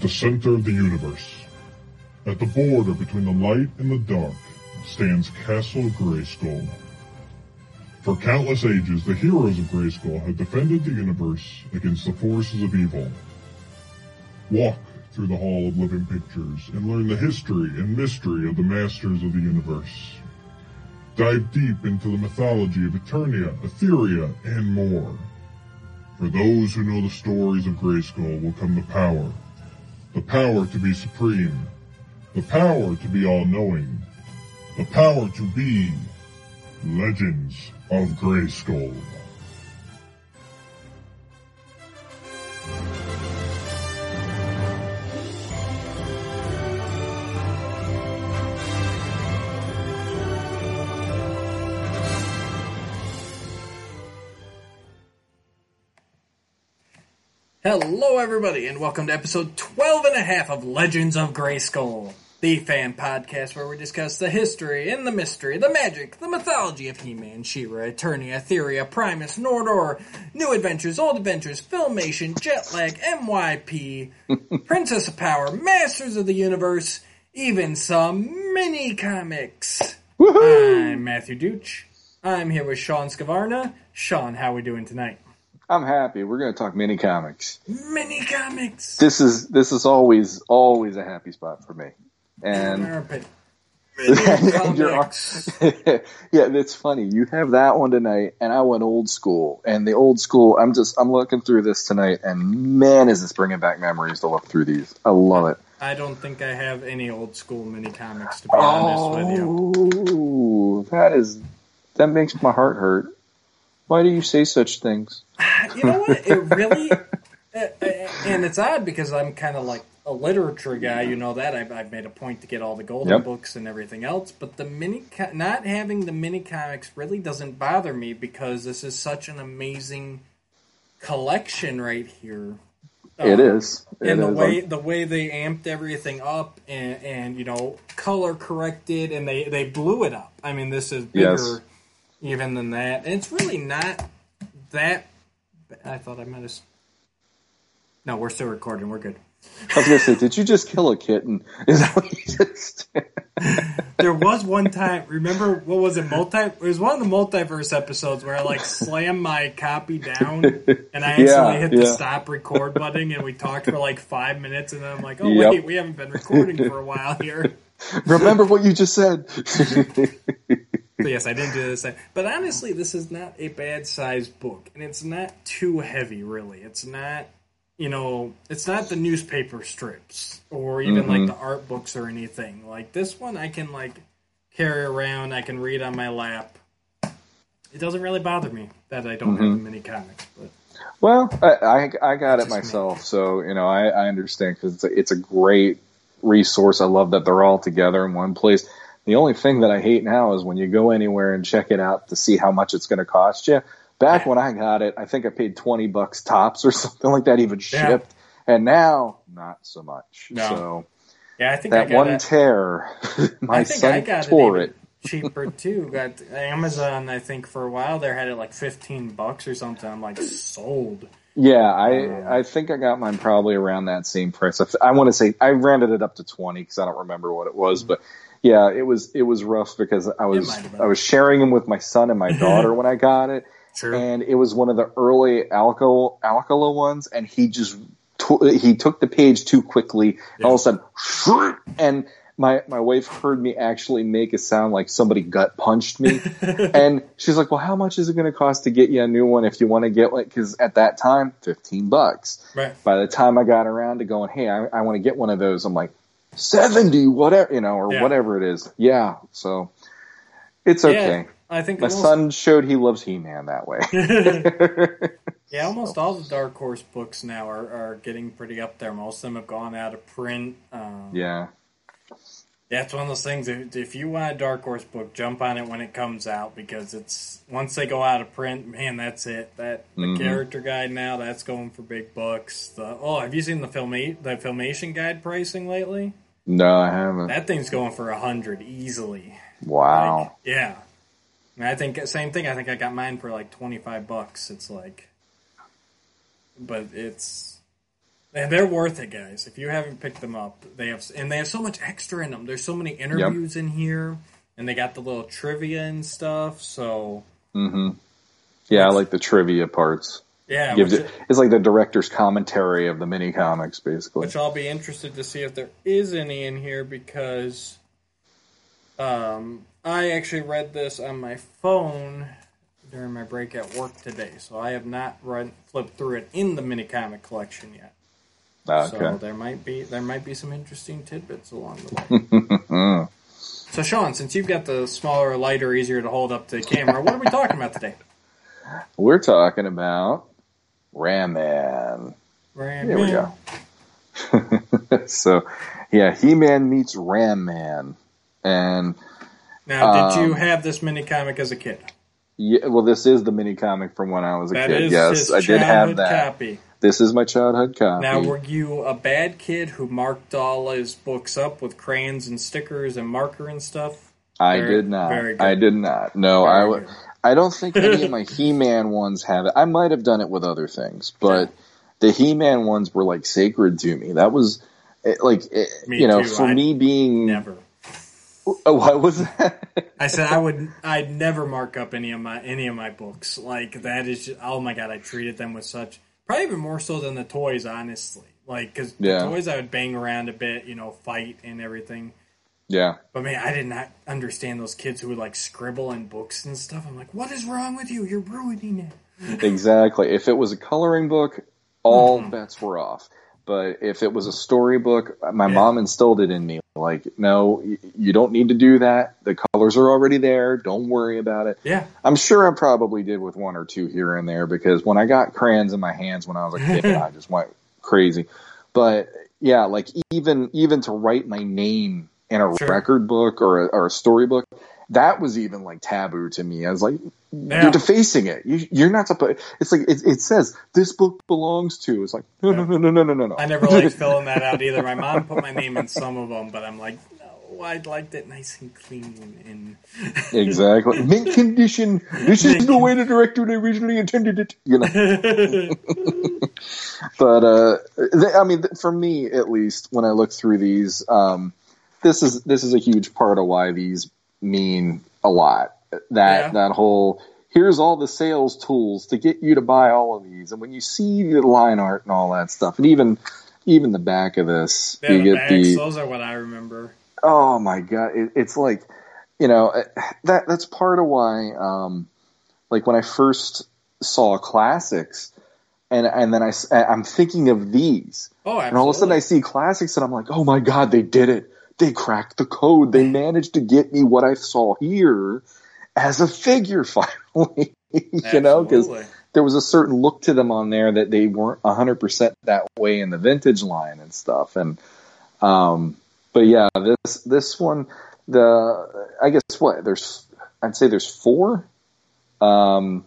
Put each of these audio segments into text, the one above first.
At the center of the universe, at the border between the light and the dark, stands Castle Grayskull. For countless ages, the heroes of Grayskull have defended the universe against the forces of evil. Walk through the Hall of Living Pictures and learn the history and mystery of the masters of the universe. Dive deep into the mythology of Eternia, Etheria, and more. For those who know the stories of Grayskull will come the power. The power to be supreme. The power to be all-knowing. The power to be Legends of Grayskull. Hello, everybody, and welcome to episode 12 and a half of Legends of Grayskull, the fan podcast where we discuss the history and the mystery, the magic, the mythology of He-Man, She-Ra, Eternia, Etheria, Primus, Nordor, New Adventures, Old Adventures, Filmation, Jetlag, MYP, Princess of Power, Masters of the Universe, even some mini comics. I'm Matthew Dooch. I'm here with Sean Scavarna. Sean, how are we doing tonight? I'm happy. We're going to talk mini comics. Mini comics. This is this is always always a happy spot for me. And Mini And comics. yeah, that's funny. You have that one tonight, and I went old school. And the old school, I'm just I'm looking through this tonight, and man, is this bringing back memories to look through these. I love it. I don't think I have any old school mini comics to be honest with you. Oh, that is that makes my heart hurt. Why do you say such things? You know what? It really, uh, uh, and it's odd because I'm kind of like a literature guy. You know that I've, I've made a point to get all the golden Yep. books and everything else. But the mini, not having the mini comics really doesn't bother me because this is such an amazing collection right here. it Um, is. It and the is. way the way they amped everything up and, and you know color corrected and they they blew it up. I mean, this is bigger Yes. Even than that, and it's really not that. I thought I might have. No, we're still recording. We're good. I was gonna say, did you just kill a kitten? Is that what you just? There was one time. Remember what was it? Multi. It was one of the multiverse episodes where I like slammed my copy down and I accidentally hit the stop record button and we talked for like five minutes and then I'm like, oh Yep. wait, we haven't been recording for a while here. Remember what you just said. Yes, I didn't do this. But honestly, this is not a bad sized book, and it's not too heavy. Really, it's not. You know, it's not the newspaper strips or even like mm-hmm. the art books or anything. Like this one, I can like carry around. I can read on my lap. It doesn't really bother me that I don't have mm-hmm. many comics. But Well, I, I, I got it Just me. myself, so you know I, I understand because it's a, it's a great resource. I love that they're all together in one place. The only thing that I hate now is when you go anywhere and check it out to see how much it's going to cost you. Back when I got it, I think I paid twenty bucks tops or something like that, even Yeah. shipped. And now, not so much. No. So yeah, I think I that got one it. tear, my I think son I got tore it, it. cheaper too. Got Amazon. I think for a while there had it like fifteen bucks or something. I'm like sold. Yeah, I I think I got mine probably around that same price. I, I want to say I rounded it up to twenty because I don't remember what it was, mm. but yeah, it was it was rough because I was might have been. I was sharing them with my son and my daughter when I got it, Sure. and it was one of the early Alcala Alcala ones, and he just t- he took the page too quickly, and all of a sudden, and my my wife heard me actually make a sound like somebody gut punched me, and she's like, "Well, how much is it going to cost to get you a new one if you want to get one?" Because at that time, fifteen bucks. Right. By the time I got around to going, "Hey, I, I want to get one of those," I'm like, seventy, whatever, you know, or Yeah. whatever it is. Yeah, so it's okay. Yeah, I think My almost, son showed he loves He-Man that way. Yeah, almost all the Dark Horse books now are, are getting pretty up there. Most of them have gone out of print. Um, yeah. It's one of those things. If, if you want a Dark Horse book, jump on it when it comes out because it's once they go out of print, man, that's it. That the Mhm. character guide now, that's going for big bucks. The oh, have you seen the film the filmation guide pricing lately? No, I haven't. That thing's going for a hundred easily. wow. Like, yeah. And I think same thing. I think I got mine for like twenty five bucks. It's like, but it's And they're worth it, guys. If you haven't picked them up, they have and they have so much extra in them. There's so many interviews in here, and they got the little trivia and stuff. So hmm Yeah, I like the trivia parts. yeah, Gives it, it's like the director's commentary of the mini comics, basically. which I'll be interested to see if there is any in here because um, I actually read this on my phone during my break at work today, so I have not read flipped through it in the mini comic collection yet. Ah, So there might be there might be some interesting tidbits along the way. so Sean, since you've got the smaller, lighter, easier to hold up to the camera, what are we talking about today? We're talking about Ram Man. Ram There we go. so, yeah, He Man meets Ram Man. And, Now, did you Um, have this mini comic as a kid? yeah, well, this is the mini comic from when I was a That kid. yes, I did have that. copy. This is my childhood copy. Now, were you a bad kid who marked all his books up with crayons and stickers and marker and stuff? I very- did not. very good. I did not. No, Very I. I don't think any of my He-Man ones have it. I might have done it with other things, but the He-Man ones were like sacred to me. That was it, like eh, it, you know, too. for I me being Never. Oh, oh, what was that? I said I would. I'd never mark up any of my any of my books. Like that is. Just, oh my god! I treated them with such probably even more so than the toys. Honestly, like because Yeah. the toys I would bang around a bit, you know, fight and everything. yeah. But man, I did not understand those kids who would like scribble in books and stuff. I'm like, what is wrong with you? You're ruining it. Exactly. If it was a coloring book, all Mm-hmm. bets were off. But if it was a storybook, my Yeah. mom instilled it in me. Like, no, y- you don't need to do that. The colors are already there. Don't worry about it. Yeah, I'm sure I probably did with one or two here and there because when I got crayons in my hands when I was a kid, I just went crazy. But yeah, like even even to write my name in a Sure. record book or a, or a storybook, that was even like taboo to me. I was like, Yeah. you're defacing it. You, you're not supposed. It's like it, it says this book belongs to. It's like no, no, no, no, no, no, no, no. I never liked filling that out either. My mom put my name in some of them, but I'm like, no, I'd liked it nice and clean and exactly mint condition. This is the way the director originally intended it. You know. but uh, they, I mean, for me at least, when I look through these, um, this is this is a huge part of why these mean a lot. That Yeah. that whole here's all the sales tools to get you to buy all of these, and when you see the line art and all that stuff, and even even the back of this, yeah, you the get bags. the Those are what I remember. oh my god it, it's like you know uh, that that's part of why um like when i first saw classics and and then I I'm thinking of these Oh, absolutely. and all of a sudden i see classics and i'm like oh my god they did it they cracked the code. They managed to get me what i saw here as a figure finally you know because there was a certain look to them on there that they weren't 100% that way in the vintage line and stuff. And um but yeah this this one the i guess what there's i'd say there's four. Um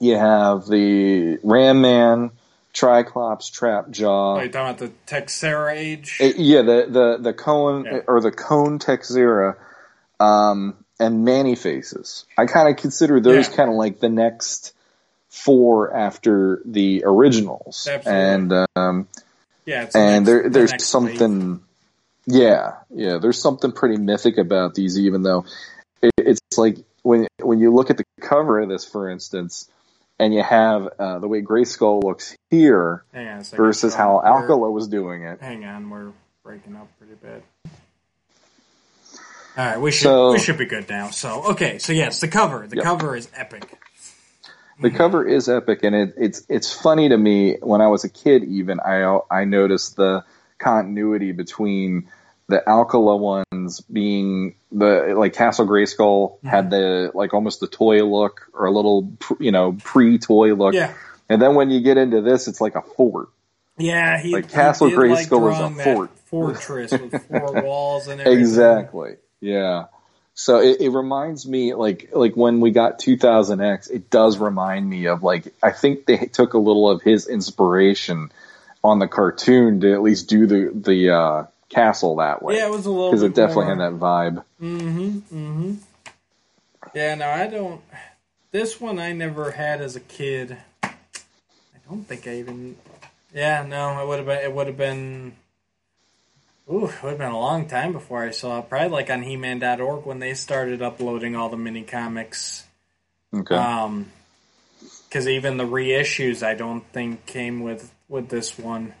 you have the ram man triclops trap jaw Oh, you're talking about the Texeira age? uh, yeah, the the the Cohn Yeah. or the Cohn Texeira, um, and Man-E-Faces. I kind of consider those Yeah. kind of like the next four after the originals, Absolutely. and um, yeah, it's the and next- there there's next something, yeah, yeah, there's something pretty mythic about these, even though it, it's like when when you look at the cover of this, for instance. And you have uh, the way Grayskull looks here on a versus how Alcala was doing it. Hang on, we're breaking up pretty bad. All right, we should So- we should be good now. So okay, so yes, the cover. The Yep. cover is epic. The cover is epic, and it, it's it's funny to me. When I was a kid, even I I noticed the continuity between the Alcala ones being the like Castle Grayskull had the like almost the toy look or a little you know pre toy look, Yeah, and then when you get into this, it's like a fort. yeah. He Like Castle did Grayskull is a fort. fortress with four walls and everything. Exactly. Yeah. So it, it reminds me like like when we got 2000X, it does remind me of like I think they took a little of his inspiration on the cartoon to at least do the the uh, castle that way Yeah, it was a little because it definitely more- had that vibe. Mm-hmm. Mm-hmm. Yeah, no, I don't. This one I never had as a kid. I don't think I even. Yeah, no, it would have been. It would have been. Ooh, it would have been a long time before I saw it. Probably like on He-Man.org when they started uploading all the mini comics. Okay. Um, because even the reissues, I don't think came with with this one.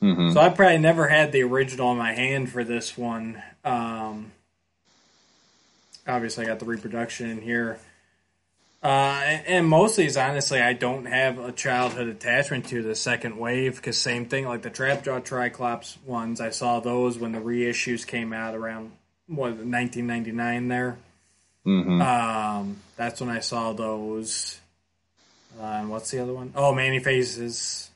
Hmm So I probably never had the original in my hand for this one. Um, obviously, I got the reproduction in here. Uh, and, and most of these, honestly, I don't have a childhood attachment to the second wave because same thing, like the Trapjaw Triclops ones, I saw those when the reissues came out around what 1999 there. hmm Um, that's when I saw those. Uh, and what's the other one? Oh, Man-E-Faces.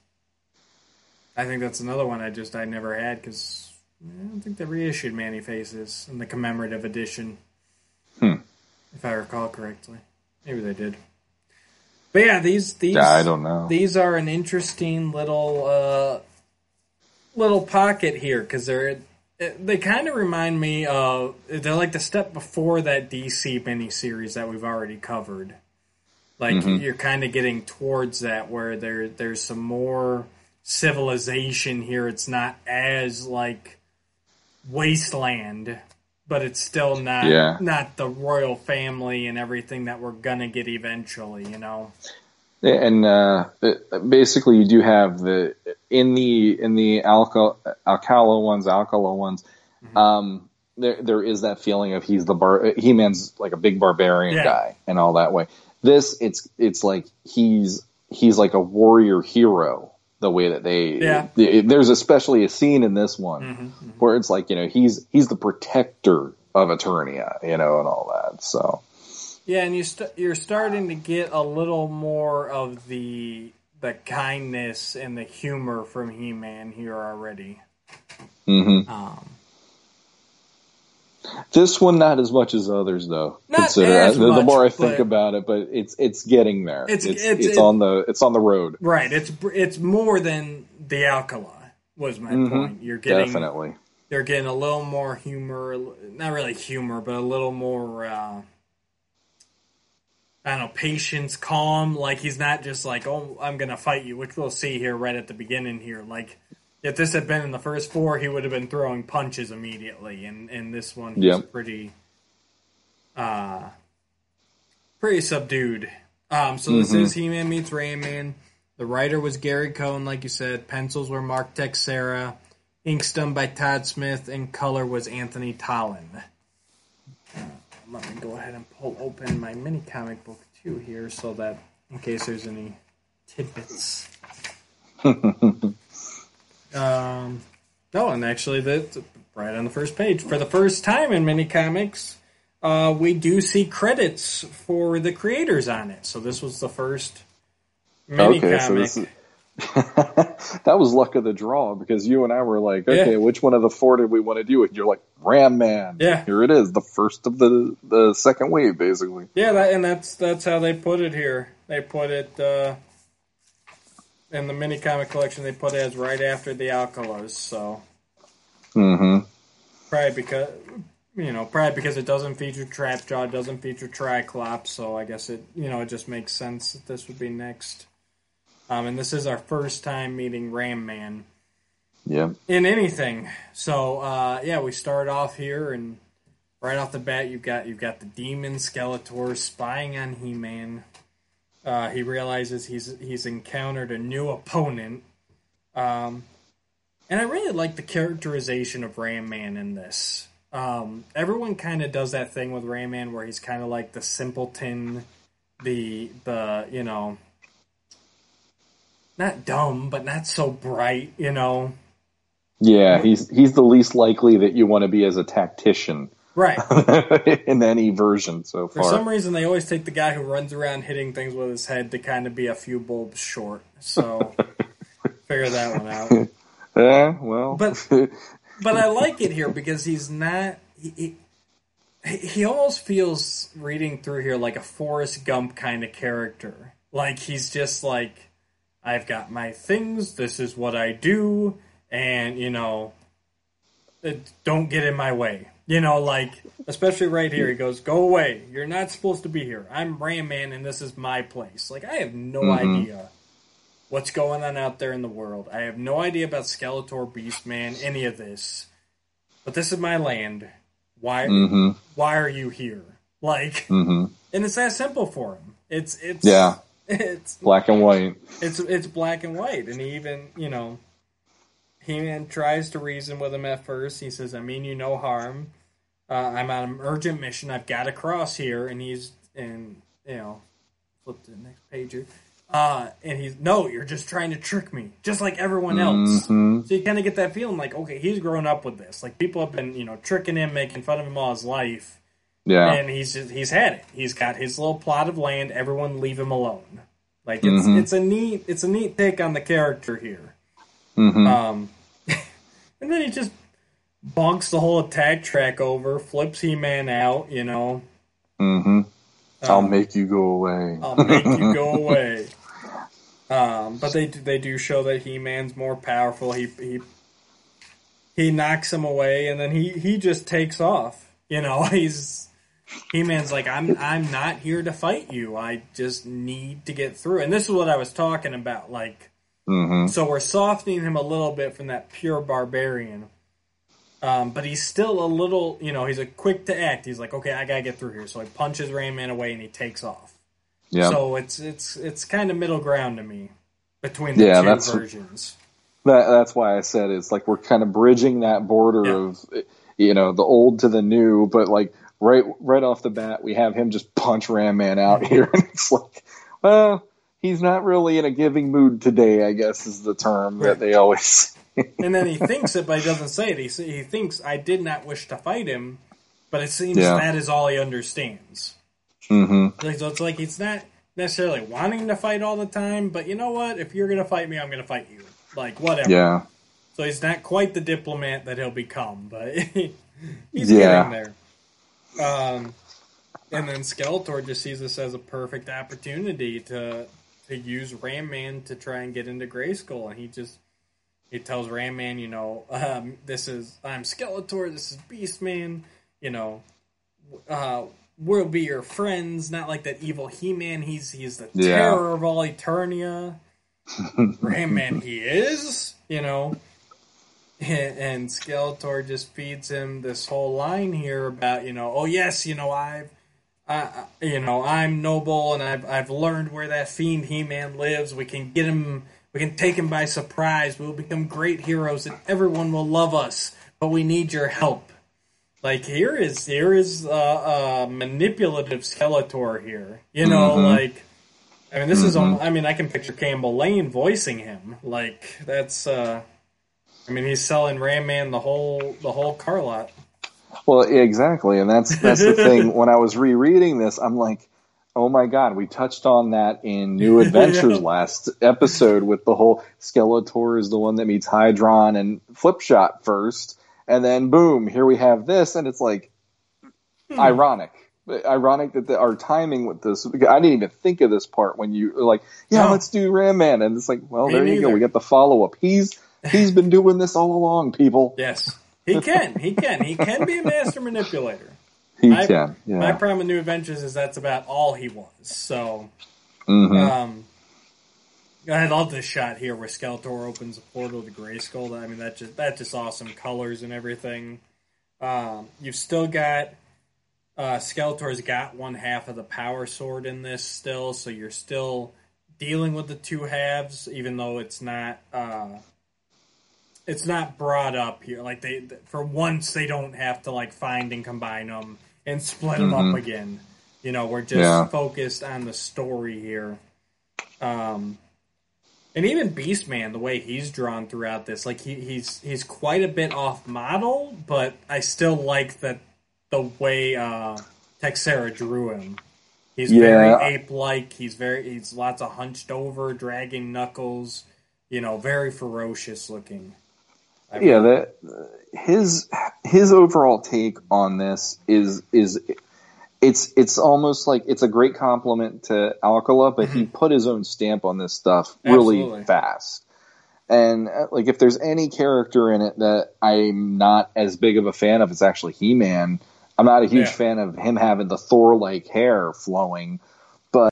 I think that's another one I just I never had because I don't think they reissued Man-E-Faces in the commemorative edition. Hmm. If I recall correctly, maybe they did. But yeah, these these Yeah, I don't know. these are an interesting little uh, little pocket here because they're they kind of remind me of they're like the step before that DC miniseries that we've already covered. Like Mhm. you're kind of getting towards that where there there's some more civilization here. It's not as like wasteland, but it's still not Yeah. not the royal family and everything that we're gonna get eventually. You know. and uh, basically you do have the in the in the alka alcala ones alcala ones Mm-hmm. um there there is that feeling of he's the bar he-man's like a big barbarian Yeah. guy and all that way this it's it's like he's he's like a warrior hero the way that they Yeah. the- there's especially a scene in this one Mhm. where it's like you know he's he's the protector of eternia you know and all that so Yeah, and you st- you're starting to get a little more of the the kindness and the humor from He-Man here already. hmm Um, This one not as much as others though. Not Consider as the, the much, more I think about it, but it's it's getting there. It's- It's it's- it's, it- on the it's on the road. right, it's it's more than the Alcala was my Mhm. point. You're getting Definitely. you're getting a little more humor, not really humor, but a little more. Uh, I don't know, patience, calm. Like he's not just like, oh, I'm gonna fight you, which we'll see here right at the beginning here. Like if this had been in the first four, he would have been throwing punches immediately, and in this one, he's Yep. pretty, uh, pretty subdued. Um, so this Mhm. is He-Man meets Ram Man. The writer was Gary Cohn, like you said. Pencils were Mark Texeira. Inks done by Todd Smith, and color was Anthony Tollin. Uh, let me go ahead and pull open my mini comic book too here, so that in case there's any tidbits. um, no, and actually, that's right on the first page. For the first time in many comics, uh, we do see credits for the creators on it. So this was the first mini okay, so comic. this is that was luck of the draw because you and I were like, okay, Yeah. which one of the four did we want to do? And you're like, Ram Man. Yeah. Here it is, the first of the the second wave, basically. Yeah, that, and that's that's how they put it here. They put it uh, in the mini comic collection. They put as right after the Alcalas. So Mm-hmm. probably because you know probably because it doesn't feature Trapjaw, it doesn't feature Triclops. So I guess it you know it just makes sense that this would be next. Um, and this is our first time meeting Ram Man Yeah. in anything. So uh, yeah, we start off here, and right off the bat, you've got you've got the demon Skeletor spying on He Man. Uh, he realizes he's he's encountered a new opponent, um, and I really like the characterization of Ram Man in this. Um, everyone kind of does that thing with Ram Man where he's kind of like the simpleton, the the you know. Not dumb, but not so bright, you know. Yeah, he's he's the least likely that you want to be as a tactician Right. in any version so For far. some reason, they always take the guy who runs around hitting things with his head to kind of be a few bulbs short. So, figure that one out. Yeah, well, But- But I like it here because he's not. He, he, he almost feels reading through here like a Forrest Gump kind of character. Like he's just like, I've got my things. This is what I do, and you know, it, don't get in my way. You know, like especially right here, he goes, "Go away! You're not supposed to be here. I'm Ram Man, and this is my place." Like I have no Mhm. idea what's going on out there in the world. I have no idea about Skeletor, Beastman, any of this, but this is my land. Why? hmm Why are you here? Like, hmm and it's that simple for him. It's it's Yeah. It's Black and white. it's it's black and white, and he even you know, He Man tries to reason with him at first. He says, "I mean you no harm. Uh, I'm on an urgent mission. I've got to cross here." And he's and you know, flip to the next page here. Uh, and he's no, you're just trying to trick me, just like everyone else. Mhm. So you kind of get that feeling like, okay, he's grown up with this. Like people have been, you know, tricking him, making fun of him all his life, Yeah. and he's just, he's had it. He's got his little plot of land. Everyone leave him alone. Like it's Mhm. it's a neat it's a neat take on the character here. Hmm Um, and then he just bonks the whole Attak Trak over, flips He Man out. You know, hmm I'll Um, make you go away. I'll make you go away. Um, but they do, they do show that He Man's more powerful. He he he knocks him away, and then he he just takes off. You know, he's He Man's like, I'm I'm not here to fight you. I just need to get through. And this is what I was talking about. Like, hmm so we're softening him a little bit from that pure barbarian. Um, but he's still a little, you know, he's a quick to act. He's like, okay, I gotta get through here. So he punches Ram Man away and he takes off. Yeah. So it's it's it's kind of middle ground to me between the Yeah, two that's- versions. That, that's why I said it's like we're kind of bridging that border Yeah. of, you know, the old to the new, but like right right off the bat, we have him just punch Ram Man out Mm-hmm. here, and it's like, well, he's not really in a giving mood today. I guess is the term that they always. and then he thinks it, but he doesn't say it. He he thinks I did not wish to fight him, but it seems Yeah. that is all he understands. hmm Like, So it's like he's not necessarily wanting to fight all the time, but you know what? If you're gonna fight me, I'm gonna fight you. Like whatever. Yeah. So he's not quite the diplomat that he'll become, but he's Yeah. getting there. Um, and then Skeletor just sees this as a perfect opportunity to to use Ram Man to try and get into Grayskull, and he just he tells Ram Man, you know, um, this is I'm Skeletor, this is Beast Man, you know, uh, we'll be your friends, not like that evil He Man. He's he's the Yeah. terror of all Eternia. Ram Man, he is, you know. And, and Skeletor just feeds him this whole line here about, you know, oh yes, you know, I've, I, you know, I'm noble and I've, I've learned where that fiend He-Man lives. We can get him, we can take him by surprise. We'll become great heroes and everyone will love us. But we need your help. Like here is here is uh, uh, manipulative Skeletor here. You know, Mhm. like I mean, this is. Mhm. al- I mean, I can picture Campbell Lane voicing him. Like that's. uh I mean, he's selling Ram Man the whole the whole car lot. Well, exactly, and that's that's the thing. When I was rereading this, I'm like, oh my god, we touched on that in New Adventures Yeah. last episode with the whole Skeletor is the one that meets Hydron and Flipshot first, and then boom, here we have this, and it's like Hmm. ironic. Ironic that the, our timing with this. I didn't even think of this part when you were like, "Yeah, No. let's do Ram Man," and it's like, "Well, Me there you go. We got the follow up. He's he's been doing this all along, people. Yes, he can. He can. He can be a master manipulator. He I- can. Yeah. My problem with New Adventures is that's about all he wants. So, Mhm. um, I love this shot here where Skeletor opens a portal to Grayskull. I mean, that just that just awesome colors and everything. Um, you've still got uh, Skeletor's got one half of the power sword in this still, so you're still dealing with the two halves, even though it's not uh, it's not brought up here. Like they, for once, they don't have to like find and combine them and split them up Mhm. again. You know, we're just Yeah. focused on the story here. Um, and even Beastman, the way he's drawn throughout this, like he, he's he's quite a bit off model, but I still like that the way uh, Texeira drew him. He's Yeah. very ape-like. He's very he's lots of hunched over, dragging knuckles. You know, very ferocious looking. I yeah that his his overall take on this is is it's it's almost like it's a great compliment to Alcala, but he put his own stamp on this stuff really Absolutely. fast. And uh, like if there's any character in it that I'm not as big of a fan of, it's actually He Man. I'm not a huge Yeah. fan of him having the Thor like hair flowing, but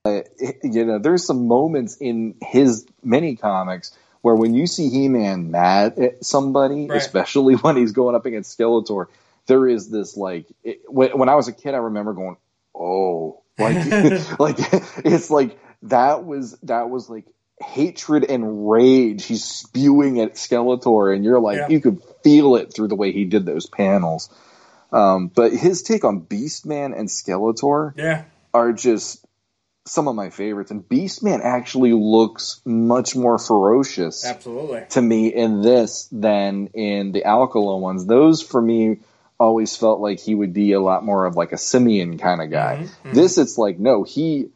you know, there's some moments in his mini comics where when you see He-Man mad at somebody, Right. especially when he's going up against Skeletor, there is this like it, when, when I was a kid, I remember going, "Oh, like like it's like that was that was like hatred and rage he's spewing at Skeletor, and you're like Yeah. you could feel it through the way he did those panels." Um, but his take on Beastman and Skeletor Yeah. are just some of my favorites. And Beastman actually looks much more ferocious Absolutely. to me in this than in the Alcala ones. Those for me always felt like he would be a lot more of like a simian kind of guy. Mhm, This it's like no, he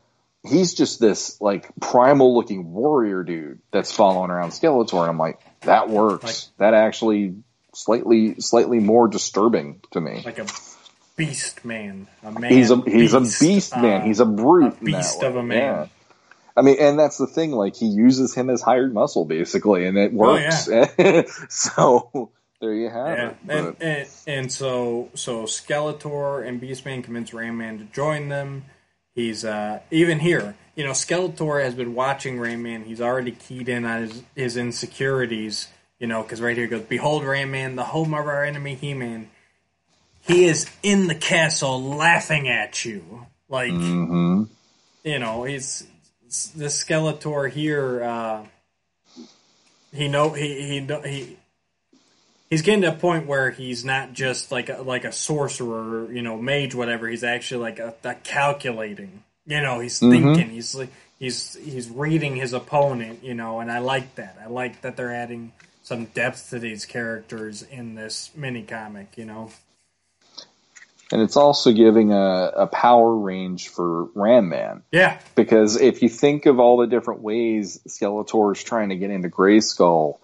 he's just this like primal looking warrior dude that's following around Skeletor. And I'm like, that works. that actually slightly slightly more disturbing to me. Like a beast man. A man. he's a he's beast, a beast man. uh, he's a brute. a beast of a man. Yeah. I mean, and that's the thing. Like he uses him as hired muscle, basically, and it works. Oh, works. so there you have Yeah, it. and, and and so so Skeletor and Beastman convince Ram Man to join them. He's uh, even here. You know, Skeletor has been watching Ram Man. He's already keyed in on his, his insecurities. You know, because right here goes, "Behold, Ram Man, the home of our enemy He Man. He is in the castle, laughing at you. Like Mhm. you know, he's the Skeletor here. Uh, he know he he he he's getting to a point where he's not just like a, like a sorcerer, you know, mage, whatever. He's actually like a, a calculating. You know, he's thinking. He's like he's he's reading his opponent. You know, and I like that. I like that they're adding some depth to these characters in this mini comic. You know, and it's also giving a, a power range for Ram Man yeah, because if you think of all the different ways Skeletor is trying to get into Grayskull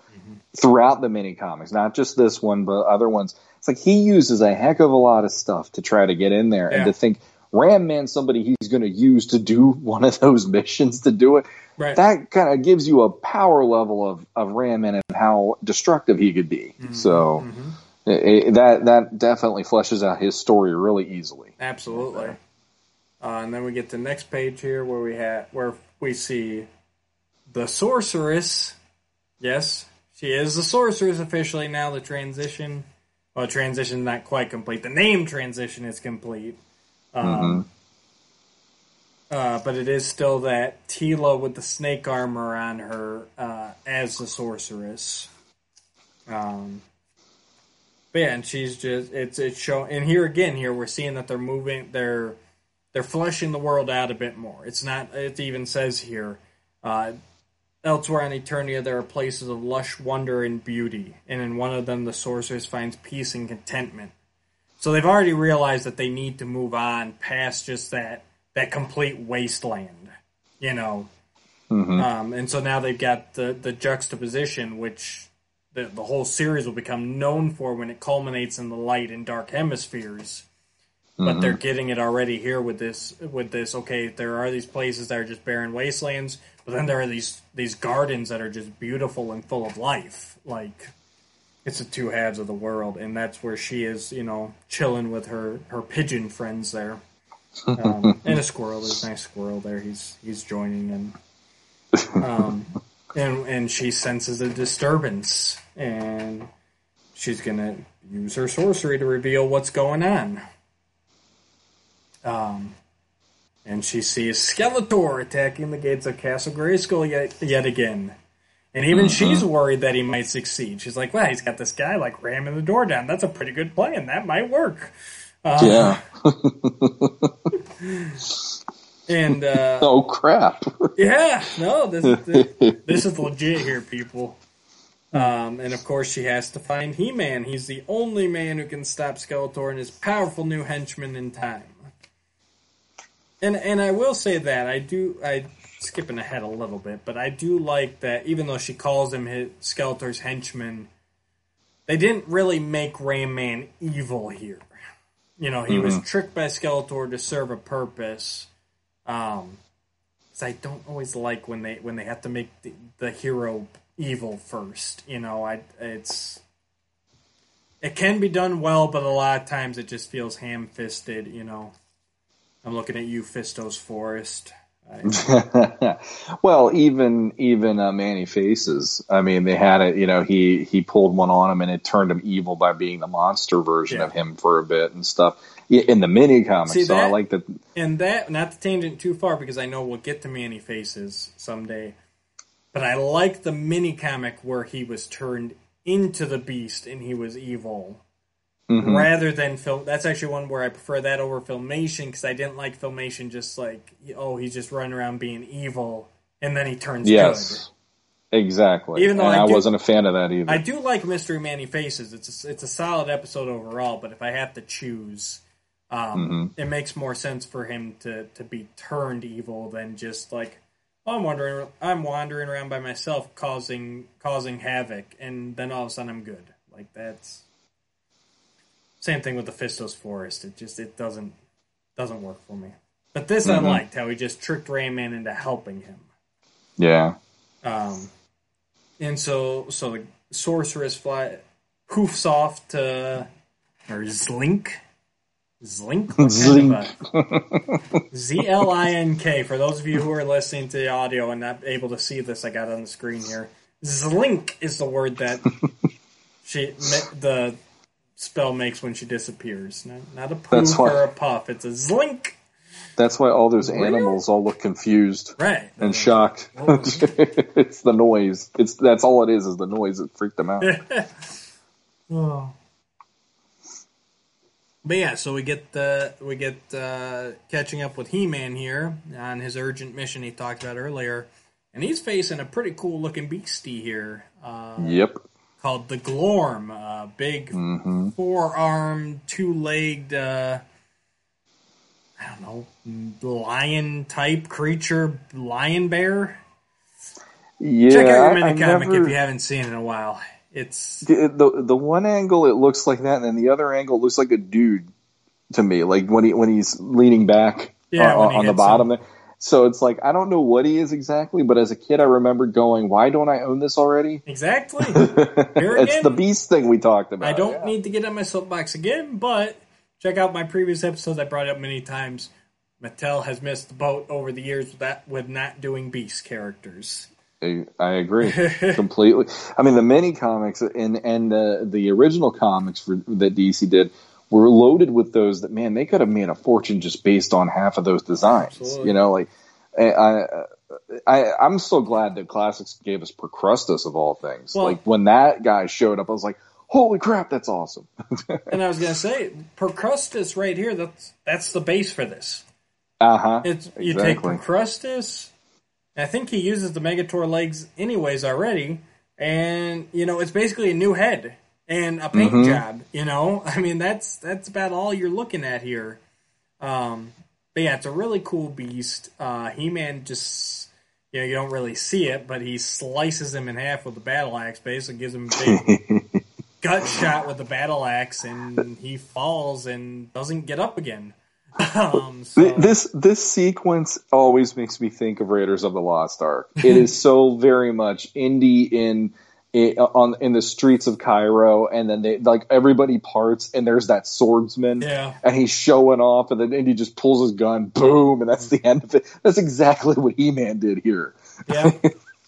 throughout the mini comics, not just this one but other ones, it's like he uses a heck of a lot of stuff to try to get in there, Yeah. and to think Ram Man somebody he's going to use to do one of those missions to do it. right. that kind of gives you a power level of, of Ram Man and how destructive he could be. Mm-hmm. So it- it- that that definitely fleshes out his story really easily. Absolutely. Uh, and then we get to the next page here where we have where we see the sorceress. Yes, she is the sorceress officially now. The transition, well, transition is not quite complete. The name transition is complete. Um, uh, but it is still that Teela with the snake armor on her uh, as the sorceress. Um, but yeah, and she's just it's it's showing, and here again here we're seeing that they're moving they're they're fleshing the world out a bit more. It's not it even says here uh, elsewhere on Eternia there are places of lush wonder and beauty, and in one of them the sorceress finds peace and contentment. So they've already realized that they need to move on past just that that complete wasteland, you know. Um, and so now they've got the the juxtaposition, which the the whole series will become known for when it culminates in the light and dark hemispheres. But they're getting it already here with this with this. Okay, there are these places that are just barren wastelands, but then there are these these gardens that are just beautiful and full of life. Like it's the two halves of the world, and that's where she is, you know, chilling with her her pigeon friends there, um, and a squirrel. There's a nice squirrel there. He's he's joining them, um, and and she senses a disturbance, and she's gonna use her sorcery to reveal what's going on. Um, and she sees Skeletor attacking the gates of Castle Grayskull yet yet again. And even she's worried that he might succeed. She's like, "Well, he's got this guy like ramming the door down. That's a pretty good plan. That might work." yeah. And uh, Oh crap. yeah, no, this this, this is legit here, people. Um, and of course, she has to find He-Man. He's the only man who can stop Skeletor and his powerful new henchman in time. And and I will say that I do I skipping ahead a little bit, but I do like that even though she calls him his, Skeletor's henchman, they didn't really make Ram Man evil here. You know, he was tricked by Skeletor to serve a purpose. Um, 'cause I don't always like when they when they have to make the, the hero evil first. You know, I it's it can be done well, but a lot of times it just feels ham fisted. You know, I'm looking at you, Fistos Forest. I, well, even even uh, Man-E-Faces. I mean, they had it. You know, he he pulled one on him, and it turned him evil by being the monster version Yeah. of him for a bit and stuff. Yeah, In the mini comics, See, so I like that. and that not to tangent too far because I know we'll get to Man-E-Faces someday. But I like the mini comic where he was turned into the beast and he was evil. Mhm. rather than film. That's actually one where I prefer that over Filmation because I didn't like Filmation. Just like oh, he's just running around being evil, and then he turns Yes, exactly. Even though and I I, do- wasn't a fan of that either. I do like Mystery Man-E-Faces. It's a, it's a solid episode overall. But if I have to choose, um, it makes more sense for him to to be turned evil than just like. Oh, I'm wandering. I'm wandering around by myself, causing causing havoc, and then all of a sudden I'm good. Like that's same thing with the Fistos Forest. It just it doesn't doesn't work for me. But this I liked how he just tricked Ram Man into helping him. yeah. Um, and so so the sorceress fly hoofs off to or Zlink. Zlink? Z L I N K. For those of you who are listening to the audio and not able to see this, I got on the screen here. Zlink is the word that she the spell makes when she disappears. Not, not a poof why- or a puff. It's a zlink. That's why all those animals all look confused Right. and shocked. it's the noise. It's that's all it is. Is the noise that freaked them out. Oh. But yeah, so we get the we get uh, catching up with He Man here on his urgent mission he talked about earlier, and he's facing a pretty cool looking beastie here uh, yep. called the Glorm, a big hmm four armed, two legged, uh, I don't know, lion type creature, lion bear. Yeah. Check out your mini comic never- if you haven't seen it in a while. It's the, the the one angle it looks like that, and then the other angle looks like a dude to me. Like when he when he's leaning back Yeah, uh, on, on the bottom there. So it's like I don't know what he is exactly, but as a kid I remember going, "Why don't I own this already?" exactly. it's the beast thing we talked about. I don't yeah. need to get on my soapbox again, but check out my previous episodes. I brought it up many times. Mattel has missed the boat over the years with that with not doing Beast characters. I, I agree completely. I mean, the mini comics and and the the original comics for that DC did were loaded with those that man they could have made a fortune just based on half of those designs. Absolutely. You know, like I, I I I'm so glad that Classics gave us Procrustus of all things. Well- like when that guy showed up, I was like, holy crap, that's awesome. And I was gonna say, Procrustus right here. That's that's the base for this. uh huh. It's you take Exactly. Procrustus. I think he uses the Megator legs anyways already, and you know it's basically a new head and a paint Mhm. job. You know, I mean that's that's about all you're looking at here. Um, but yeah, it's a really cool beast. Uh, He Man just you know you don't really see it, but he slices him in half with the battle axe. Basically, gives him a big gut shot with the battle axe, and he falls and doesn't get up again. Um, so, This this sequence always makes me think of Raiders of the Lost Ark. It is so very much Indy in, in on in the streets of Cairo, and then they like everybody parts, and there's that swordsman, yeah. and he's showing off, and then Indy just pulls his gun, boom, and that's the end of it. That's exactly what He Man did here. Yeah.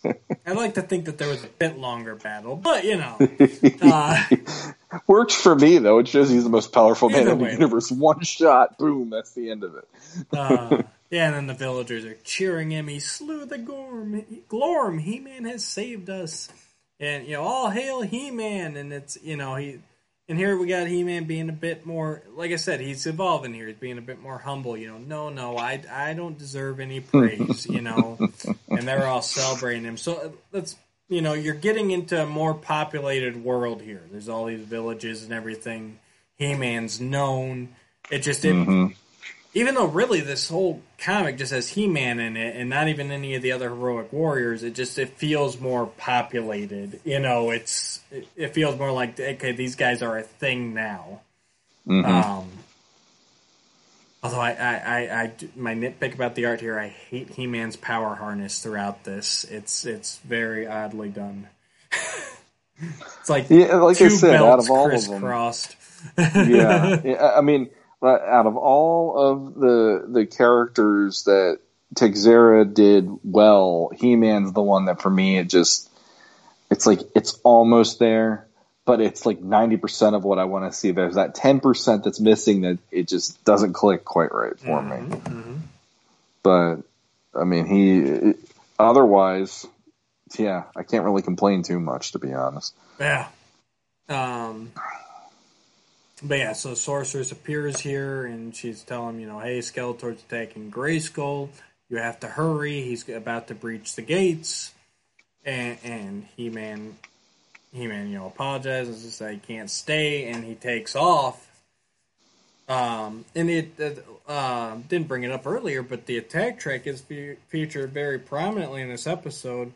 I like to think that there was a bit longer battle, but you know, uh, Works for me though. It shows he's the most powerful man in the universe. One shot, boom, that's the end of it. uh, yeah, and then the villagers are cheering him. He slew the Gorm. Glorm. He Man has saved us, and you know, all hail He Man. And it's you know he, and here we got He Man being a bit more, like I said, he's evolving here. He's being a bit more humble. You know, no, no, I I don't deserve any praise. you know, and they're all celebrating him. So uh, let's. You know, you're getting into a more populated world here. There's all these villages and everything. He Man's known. It just it, Mhm. Even though really this whole comic just has He-Man in it and not even any of the other heroic warriors, it just it feels more populated. You know, it's it, it feels more like okay, these guys are a thing now. Mhm. Um, although I, I, I, I my nitpick about the art here, I hate He-Man's power harness throughout this. It's it's very oddly done. it's like Yeah, like I said, out of all of them, crisscrossed. yeah, Yeah, I mean, out of all of the the characters that Texeira did well. He Man's the one that for me it just it's like it's almost there, but it's like ninety percent of what I want to see. There's that ten percent that's missing that it just doesn't click quite right for Mm-hmm, me. But I mean, he otherwise, yeah, I can't really complain too much to be honest. Yeah. Um. But yeah, so Sorceress appears here and she's telling him, you know, hey, Skeletor's attacking Grayskull. You have to hurry. He's about to breach the gates. And and He Man, He Man, you know, apologizes and says he can't stay, and he takes off. Um, and it uh, uh, didn't bring it up earlier, but the Attak Trak is fe- featured very prominently in this episode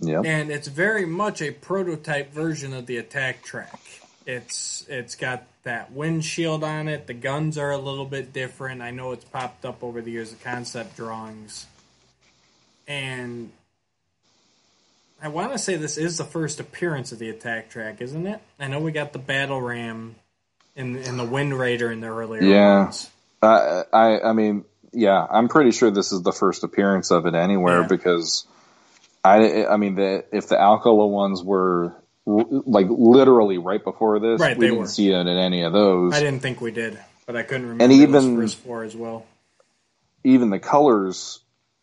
Yeah, and it's very much a prototype version of the Attak Trak. It's it's got that windshield on it. The guns are a little bit different. I know it's popped up over the years of concept drawings, and I want to say this is the first appearance of the Attak Trak, isn't it? I know we got the battle ram and and the wind raider in the earlier Yeah. ones. Uh, I I mean, yeah, I'm pretty sure this is the first appearance of it anywhere Yeah. because I I mean the if the Alcala ones were like literally right before this, Right, we didn't were. see it in any of those. I didn't think we did, but I couldn't remember And even- first four as well. Even the colors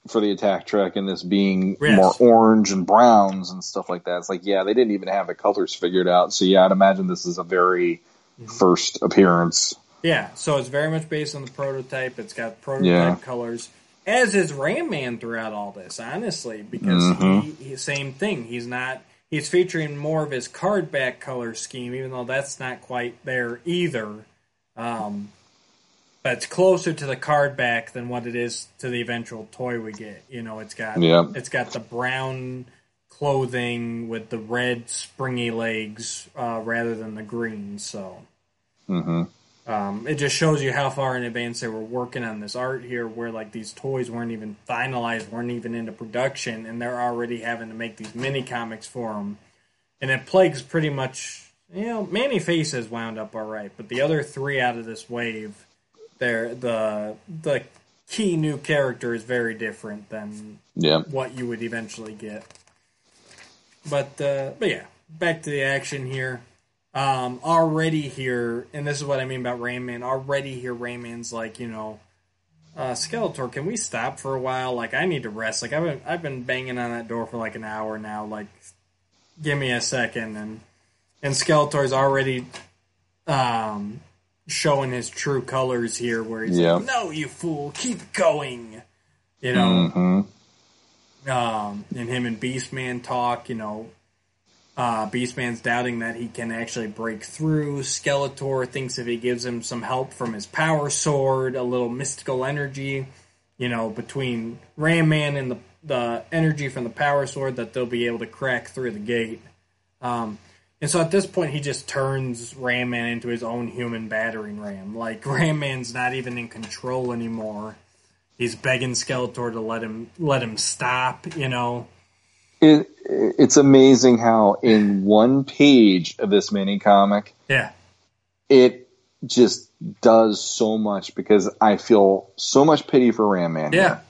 for the Attak Trak and this being Yes. more orange and browns and stuff like that. It's like yeah, they didn't even have the colors figured out. So yeah, I'd imagine this is a very Mm-hmm. first appearance. Yeah, so it's very much based on the prototype. It's got prototype Yeah. colors, as is Ram Man throughout all this. Honestly, because Mm-hmm. he, he same thing. He's not. He's featuring more of his card back color scheme, even though that's not quite there either. Um, but it's closer to the card back than what it is to the eventual toy we get. You know, it's got Yeah. it's got the brown clothing with the red springy legs uh, rather than the green. So hmm um, it just shows you how far in advance they were working on this art here, where like these toys weren't even finalized, weren't even into production, and they're already having to make these mini comics for them. And it plagues pretty much, you know, Man-E-Faces wound up all right, but the other three out of this wave, they're the the key new character is very different than Yeah. what you would eventually get. But uh, but yeah, back to the action here. Um, already here, and this is what I mean about Ram Man. Already here, Ram Man's like you know, uh, Skeletor. Can we stop for a while? Like I need to rest. Like I've been I've been banging on that door for like an hour now. Like give me a second. And and Skeletor's already um, showing his true colors here, where he's Yeah. like, "No, you fool, keep going." You know, hmm um, and him and Beastman talk. You know, uh, Beastman's doubting that he can actually break through. Skeletor thinks if he gives him some help from his power sword, a little mystical energy, you know, between Ram Man and the the energy from the power sword, that they'll be able to crack through the gate. Um, and so at this point, he just turns Ram Man into his own human battering ram. Like Ram Man's not even in control anymore. He's begging Skeletor to let him let him stop. You know. It, it's amazing how in one page of this mini comic, Yeah. it just does so much because I feel so much pity for Ram Man. Yeah. here.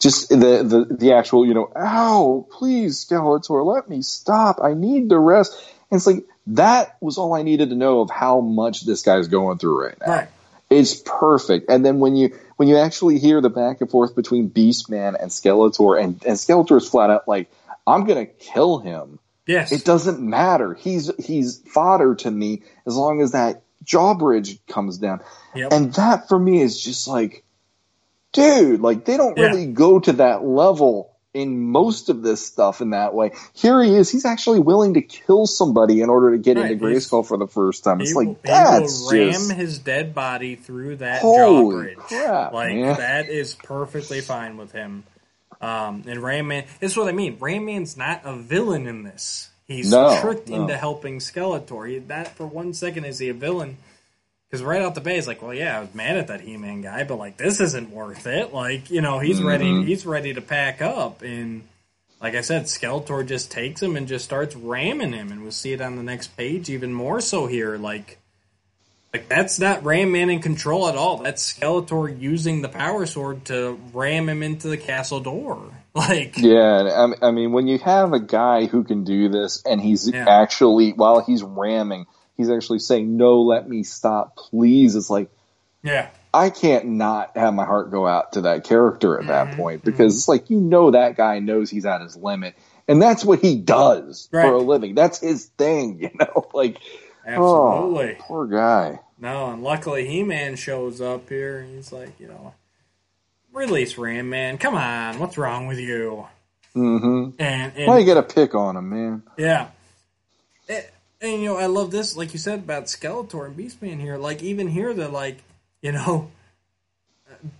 Just the, the the actual, you know, ow, please, Skeletor, let me stop. I need to rest. And it's like that was all I needed to know of how much this guy's going through right now. Right. It's perfect. And then when you when you actually hear the back and forth between Beastman and Skeletor, and, and Skeletor is flat out like, I'm gonna kill him. Yes. It doesn't matter. He's he's fodder to me as long as that jawbridge comes down. Yep. And that for me is just like, dude, like they don't Yeah. really go to that level in most of this stuff in that way. Here he is. He's actually willing to kill somebody in order to get Right, into Grayskull for the first time. It's he like that's will ram just his dead body through that Holy jawbridge. crap, like man. that is perfectly fine with him. Um, and Ram Man, this is what I mean. Ram Man's not a villain in this. He's No, tricked no. into helping Skeletor. He, that for one second is he a villain? Because right out the bay, he's like, "Well, yeah, I was mad at that He-Man guy, but like this isn't worth it. Like, you know, he's Mm-hmm. ready. He's ready to pack up." And like I said, Skeletor just takes him and just starts ramming him, and we'll see it on the next page even more so here. Like, Like that's not Ram Man in control at all. That's Skeletor using the power sword to ram him into the castle door. Like Yeah, I I mean, when you have a guy who can do this and he's Yeah. actually, while he's ramming, he's actually saying, no, let me stop, please. It's like, yeah, I can't not have my heart go out to that character at that Mhm, point because it's like, you know, that guy knows he's at his limit and that's what he does Right. for a living. That's his thing, you know, like, absolutely. oh, poor guy. No, and luckily He Man shows up here and he's like, you know, release Ram Man. Come on, what's wrong with you? Mm-hmm. And, and Why you gotta pick on him, man? Yeah. Eh, And, you know, I love this, like you said about Skeletor and Beastman here. Like, even here, they're like, you know,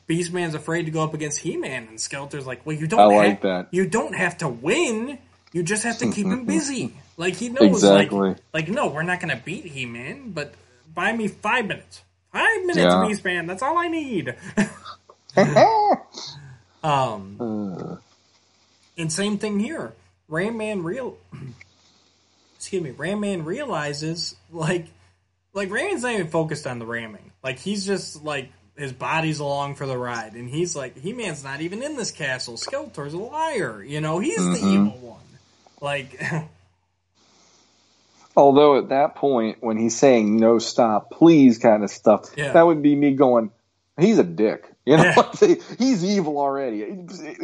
Beastman's afraid to go up against He Man, and Skeletor's like, well, you don't I have, like that. You don't have to win. You just have to keep him busy. Like, he knows, Exactly. like, like, no, we're not going to beat He Man, but buy me five minutes. Five minutes, Yeah. Beastman. That's all I need. um, Uh, and same thing here. Ram Man real excuse me, Ram Man realizes like like Ram's not even focused on the ramming. Like he's just like his body's along for the ride and he's like He Man's not even in this castle. Skeletor's a liar. You know, he's the Mhm. evil one. Like Although at that point, when he's saying no stop, please kind of stuff, Yeah. that would be me going, he's a dick. You know, Yeah. he's evil already.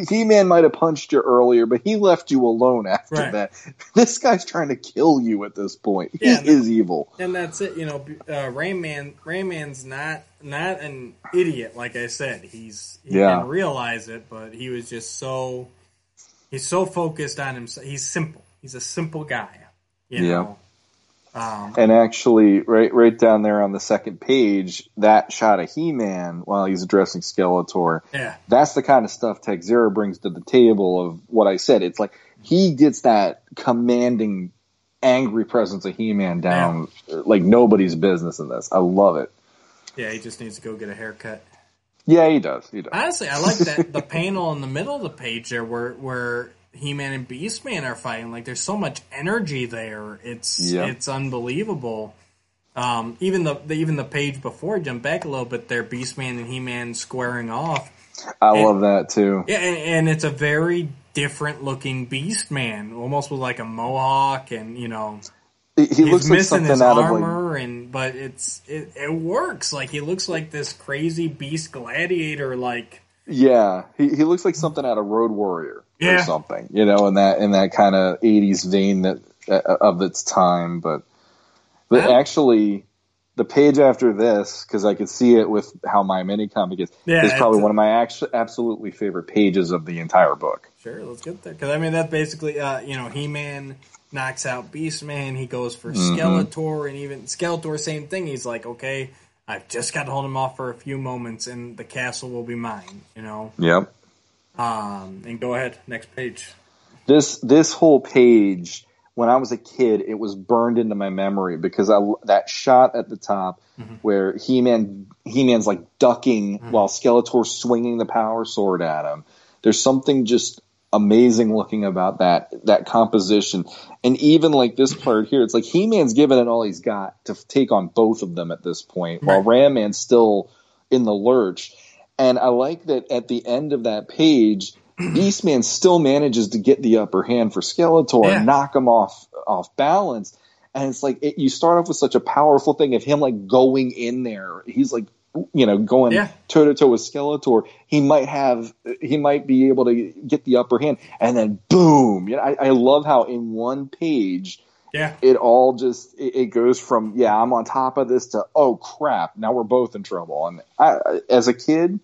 He Man might have punched you earlier, but he left you alone after Right. that. This guy's trying to kill you at this point. He Yeah, is evil. and that's it, you know, uh, Ram Man Ram Man's not not an idiot like I said. He's he Yeah. didn't realize it, but he was just so he's so focused on himself. He's simple. He's a simple guy. You Yeah. Um, And actually, right, right down there on the second page, that shot of He Man while he's addressing Skeletor. yeah. that's the kind of stuff Texeira brings to the table of what I said. It's like he gets that commanding, angry presence of He Man down like nobody's business in this. I love it. Yeah, he just needs to go get a haircut. Yeah, he does. He does. Honestly, I like that the panel in the middle of the page there where where He Man and Beast Man are fighting. Like there's so much energy there. It's Yeah. it's unbelievable. Um, even the, the even the page before, jump back a little bit there, Beast Man and He Man squaring off. I And- love that too. Yeah, and, and it's a very different looking Beast Man, almost with like a mohawk, and you know He, he he's looks like something his out of like armor, and but it's it, it works. Like he looks like this crazy beast gladiator, like. yeah. He he looks like something out of Road Warrior Yeah. or something. You know, in that in that kind of '80s vein that uh, of its time. But but Yeah. actually. The page after this, because I could see it with how my mini comic is, Yeah, is probably one of my actu- absolutely favorite pages of the entire book. Sure, let's get there. Because I mean, that's basically, uh, you know, He Man knocks out Beast Man. He goes for Mhm. Skeletor, and even Skeletor, same thing. He's like, okay, I've just got to hold him off for a few moments, and the castle will be mine. You know. Yep. Um, and go ahead, next page. This this whole page, when I was a kid, it was burned into my memory because I that shot at the top Mhm. where He Man He Man's like ducking Mhm. while Skeletor's swinging the power sword at him. There's something just amazing looking about that that composition, and even like this part here, it's like He Man's given it all he's got to take on both of them at this point, while Ram Man's still in the lurch. And I like that at the end of that page, Beastman still manages to get the upper hand for Skeletor Yeah. and knock him off off balance. And it's like it, you start off with such a powerful thing of him like going in there. He's like you know going toe to toe with Skeletor. He might have he might be able to get the upper hand, and then boom! You know, I, I love how in one page Yeah, it all just it, it goes from yeah I'm on top of this to oh crap now we're both in trouble. And I, as a kid,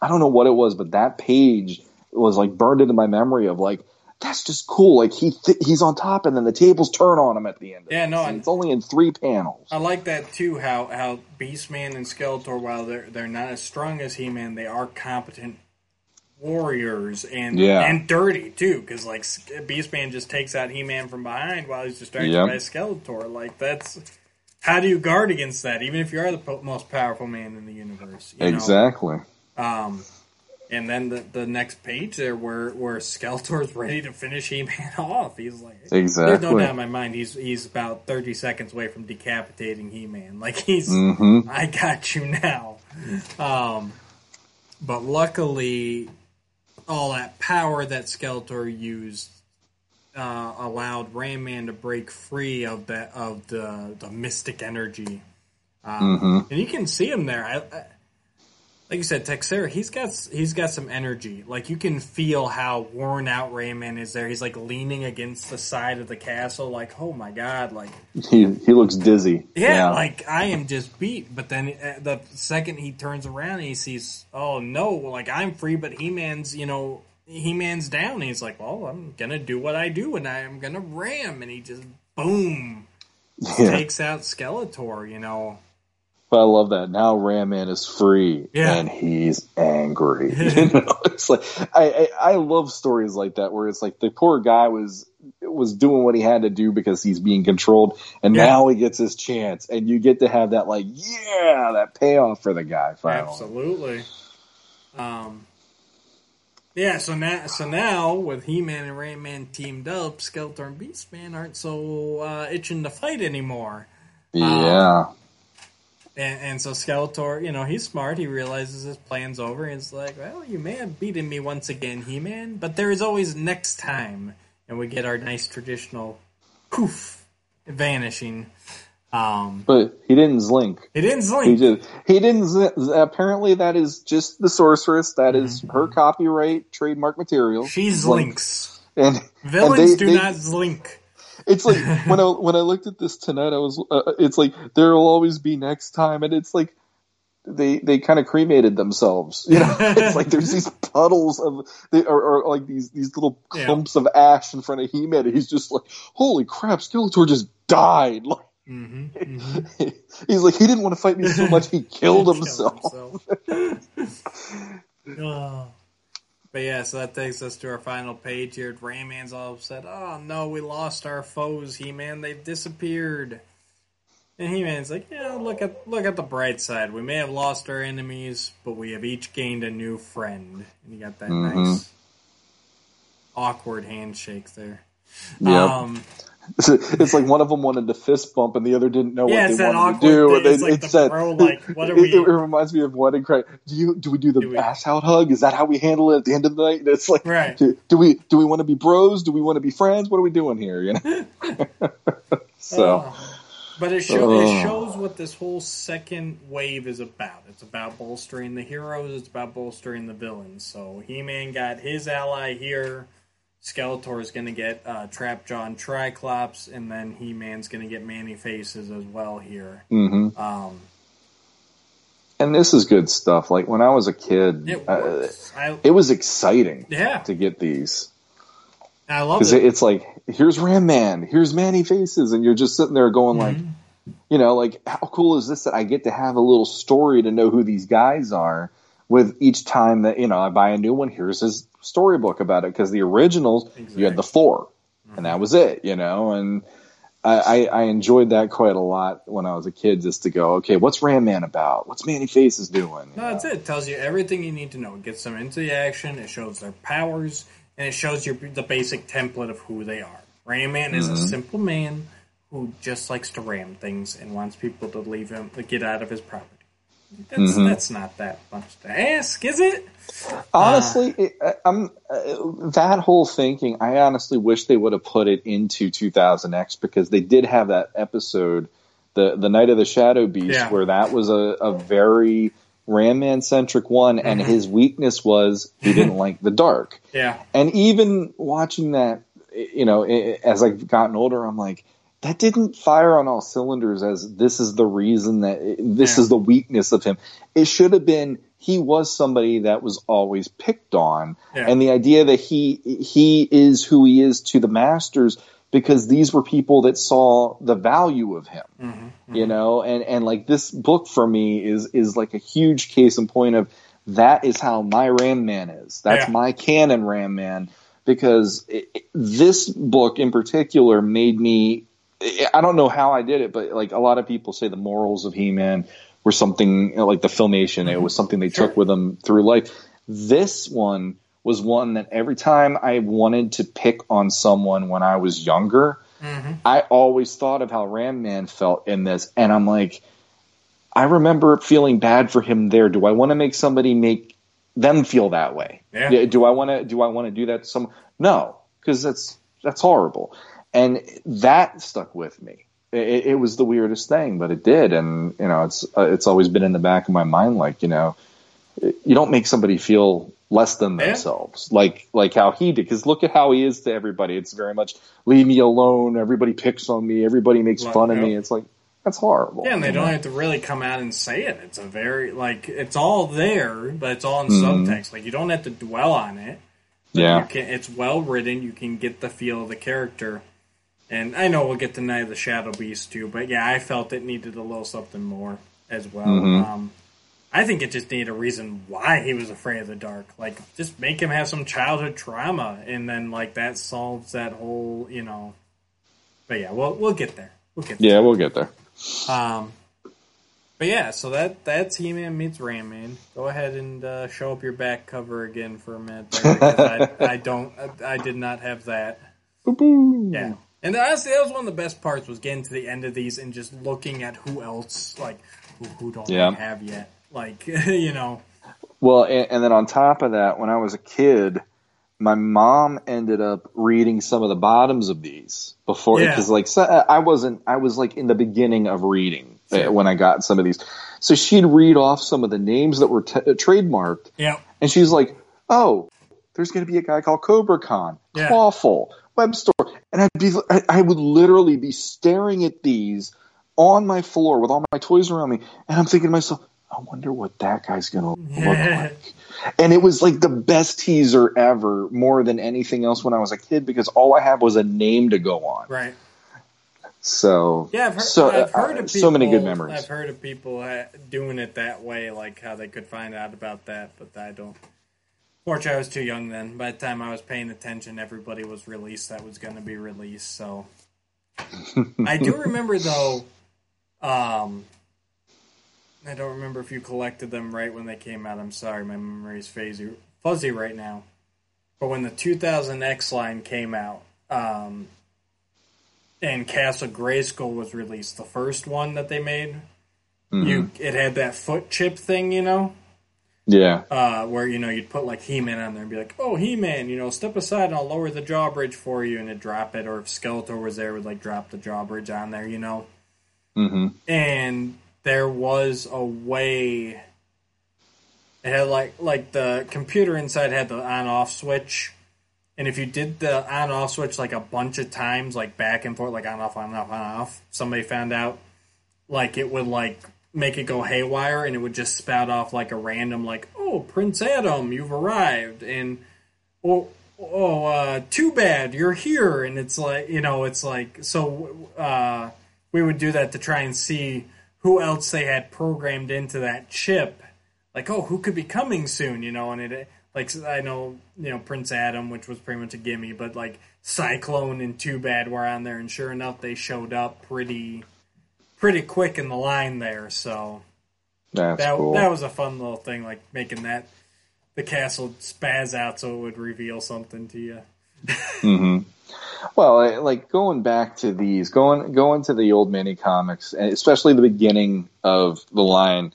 I don't know what it was, but that page was like burned into my memory of like that's just cool. Like he th- he's on top, and then the tables turn on him at the end. Of Yeah, no, And and- it's only in three panels. I like that too. How how Beastman and Skeletor, while they're they're not as strong as He Man, they are competent warriors and Yeah. and dirty too. Because like Beastman just takes out He Man from behind while he's distracted Yep. by Skeletor. Like that's how do you guard against that? Even if you are the po- most powerful man in the universe, you know? Exactly. Um, And then the, the next page there, where where Skeletor's ready to finish He Man off, he's like, exactly. there's no doubt in my mind, he's he's about thirty seconds away from decapitating He Man. Like he's, hmm I got you now. Um, but luckily, all that power that Skeletor used uh, allowed Ram Man to break free of that of the the mystic energy. Um, hmm and you can see him there. I, I, like you said, Texeira, he's got he's got some energy. Like you can feel how worn out Ram Man is there. He's like leaning against the side of the castle, like oh my god, like He he looks dizzy. yeah, like I am just beat. But then uh, the second he turns around, and he sees oh no, like I'm free, but He Man's you know He Man's down. And he's like, well, I'm gonna do what I do, and I am gonna ram, and he just boom yeah. takes out Skeletor. You know. But I love that. Now Ram Man is free Yeah. and he's angry. you know, it's like I, I I love stories like that where it's like the poor guy was was doing what he had to do because he's being controlled, and Yeah. now he gets his chance, and you get to have that like yeah that payoff for the guy finally. Absolutely. Um, yeah, so now, so now with He-Man and Ram Man teamed up, Skeletor and Beastman aren't so uh, itching to fight anymore. Yeah, And, and so Skeletor, you know, he's smart. He realizes his plan's over. And he's like, well, you may have beaten me once again, He-Man, but there is always next time. And we get our nice traditional poof, vanishing. Um, but he didn't zlink. it didn't He just he didn't. z- Apparently, that is just the sorceress. That is Mm-hmm. her copyright trademark material. She Zlink. zlinks. and Villains and they- do they- not zlink. It's like when I when I looked at this tonight, I was. Uh, it's like there will always be next time, and it's like they they kind of cremated themselves. You know, it's like there's these puddles of they are, or like these these little Yeah. clumps of ash in front of He-Man, and he's just like, "Holy crap, Skeletor just died!" Like, hmm he's like, he didn't want to fight me so much, he killed himself. Oh. But yeah, so that takes us to our final page here. Ram Man's all upset. Oh no, we lost our foes, He Man. They've disappeared. And He Man's like, yeah, look at look at the bright side. We may have lost our enemies, but we have each gained a new friend. And you got that Mhm. nice awkward handshake there. Yep. Um, it's like one of them wanted to fist bump and the other didn't know Yeah, what they wanted to do. thing. They, It's like it the said, bro, like, what are we- it reminds me of Wedding Cry. Do you do we do the Do we- ass out hug? Is that how we handle it at the end of the night? It's like, Right. do, do we do we want to be bros? Do we want to be friends? What are we doing here? You know. so Oh. But it, show, it shows what this whole second wave is about. It's about bolstering the heroes. It's about bolstering the villains. So He-Man got his ally here. Skeletor is going to get uh, Trapjaw and Triclops, and then He-Man's going to get Man-E-Faces as well here. hmm Um, and this is good stuff. Like when I was a kid, it uh. I, it was exciting yeah, to get these. I love it. it's like here's Ram Man, here's Man-E-Faces, and you're just sitting there going like, Mm-hmm. you know, like how cool is this that I get to have a little story to know who these guys are with each time that you know I buy a new one. Here's his storybook about it because the originals you had the 4 and that mm-hmm. was it, you know, and. I, I I enjoyed that quite a lot when I was a kid, just to go, okay, what's Ram Man about? What's Man-E-Faces doing? No, that's it. It tells you everything you need to know. It gets them into the action. It shows their powers, and it shows you the basic template of who they are. Ram Man is a mm-hmm. simple man who just likes to ram things and wants people to leave him to get out of his property. That's mm-hmm. that's not that much to ask, is it? Honestly, it, I- I'm uh, that whole thinking. I honestly wish they would have put it into 2000X because they did have that episode, the the Night of the Shadow Beast, Yeah. where that was a, a very Ram Man centric one, and his weakness was he didn't like the dark. Yeah, And even watching that, you know, as I've gotten older, I'm like, that didn't fire on all cylinders as this is the reason that this Yeah. is the weakness of him. It should have been he was somebody that was always picked on, Yeah. and the idea that he he is who he is to the masters because these were people that saw the value of him Mm-hmm. you know and and like this book for me is is like a huge case in point of that is how my ram man is that's Yeah. my canon ram man because it, it- this book in particular made me i don't know how i did it but like a lot of people say the morals of he-man were something you know, like the filmation it was something they Sure. took with them through life This one was one that every time I wanted to pick on someone when I was younger, Mm-hmm. I always thought of how Ram Man felt in this, and I'm like, I remember feeling bad for him there. Do I want to make somebody make them feel that way? Yeah. Do I want to? Do I want to do that? To some no, because that's that's horrible, and that stuck with me. It, it was the weirdest thing, but it did, and you know, it's uh, it's always been in the back of my mind. Like you know, you don't make somebody feel less than Yeah. themselves, like like how he did. Because look at how he is to everybody. It's very much leave me alone. Everybody picks on me. Everybody makes Like, fun of yeah. me. It's like that's horrible. Yeah, and they don't know? have to really come out and say it. It's a very like it's all there, but it's all in Mhm. subtext. Like you don't have to dwell on it. Yeah. you can, it's well written. You can get the feel of the character. And I know we'll get to Night of the Shadow Beast too, but yeah, I felt it needed a little something more as well. Mhm. Um, I think it just needed a reason why he was afraid of the dark. Like, just make him have some childhood trauma, and then like that solves that whole, you know. But yeah, we'll we'll get there. We'll get there. Yeah, we'll get there. Um, but yeah, so that that's He Man meets Ram Man. Go ahead and uh, show up your back cover again for a minute, there, I, I don't, I, I did not have that. Boo-boo. Yeah, and honestly, that was one of the best parts was getting to the end of these and just looking at who else, like who, who don't Yeah. Have yet, like you know, Well, and, and then on top of that, when I was a kid, my mom ended up reading some of the bottoms of these before Yeah. because like so, I wasn't I was like in the beginning of reading uh, Sure. when I got some of these. So she'd read off some of the names that were t- uh, trademarked yeah, and she's like, "Oh, there's going to be a guy called Cobra Khan, Yeah. Clawful, Webstor," and I'd be, I, would literally be staring at these on my floor with all my toys around me, and I'm thinking to myself, "I wonder what that guy's going to look like." And it was like the best teaser ever, more than anything else when I was a kid, because all I had was a name to go on. right. So Yeah, I've heard, so, I've heard uh, of people, so many good memories. I've heard of people uh, doing it that way, like how they could find out about that, but I don't. Fortunately, I was too young then. By the time I was paying attention, everybody was released that was going to be released. So I do remember though. Um, I don't remember if you collected them right when they came out. I'm sorry, my memory's fuzzy, fuzzy right now. But when the 2000 X line came out, um, and Castle Grayskull was released, the first one that they made, Mhm. you it had that foot chip thing, you know, yeah, uh, where you know you'd put like He Man on there and be like, "Oh, He Man, you know, step aside and I'll lower the drawbridge for you," and it'd drop it. Or if Skeletor was there, would like drop the drawbridge on there, you know. hmm And there was a way. It had like like the computer inside had the on off switch, and if you did the on off switch like a bunch of times, like back and forth, like on off on off on off, somebody found out, like it would like make it go haywire, and it would just spout off like a random like, oh Prince Adam, you've arrived, and oh oh uh, too bad you're here, and it's like you know it's like so uh, we would do that to try and see who else they had programmed into that chip. Like oh who could be coming soon you know? And it like i know you know prince adam which was pretty much a gimme but like cyclone and too bad were on there. And sure enough they showed up pretty pretty quick in the line there so that's that cool. that was a fun little thing like making that the castle spaz out so it would reveal something to you hmm Well, like going back to these, going going to the old mini comics, and especially the beginning of the line,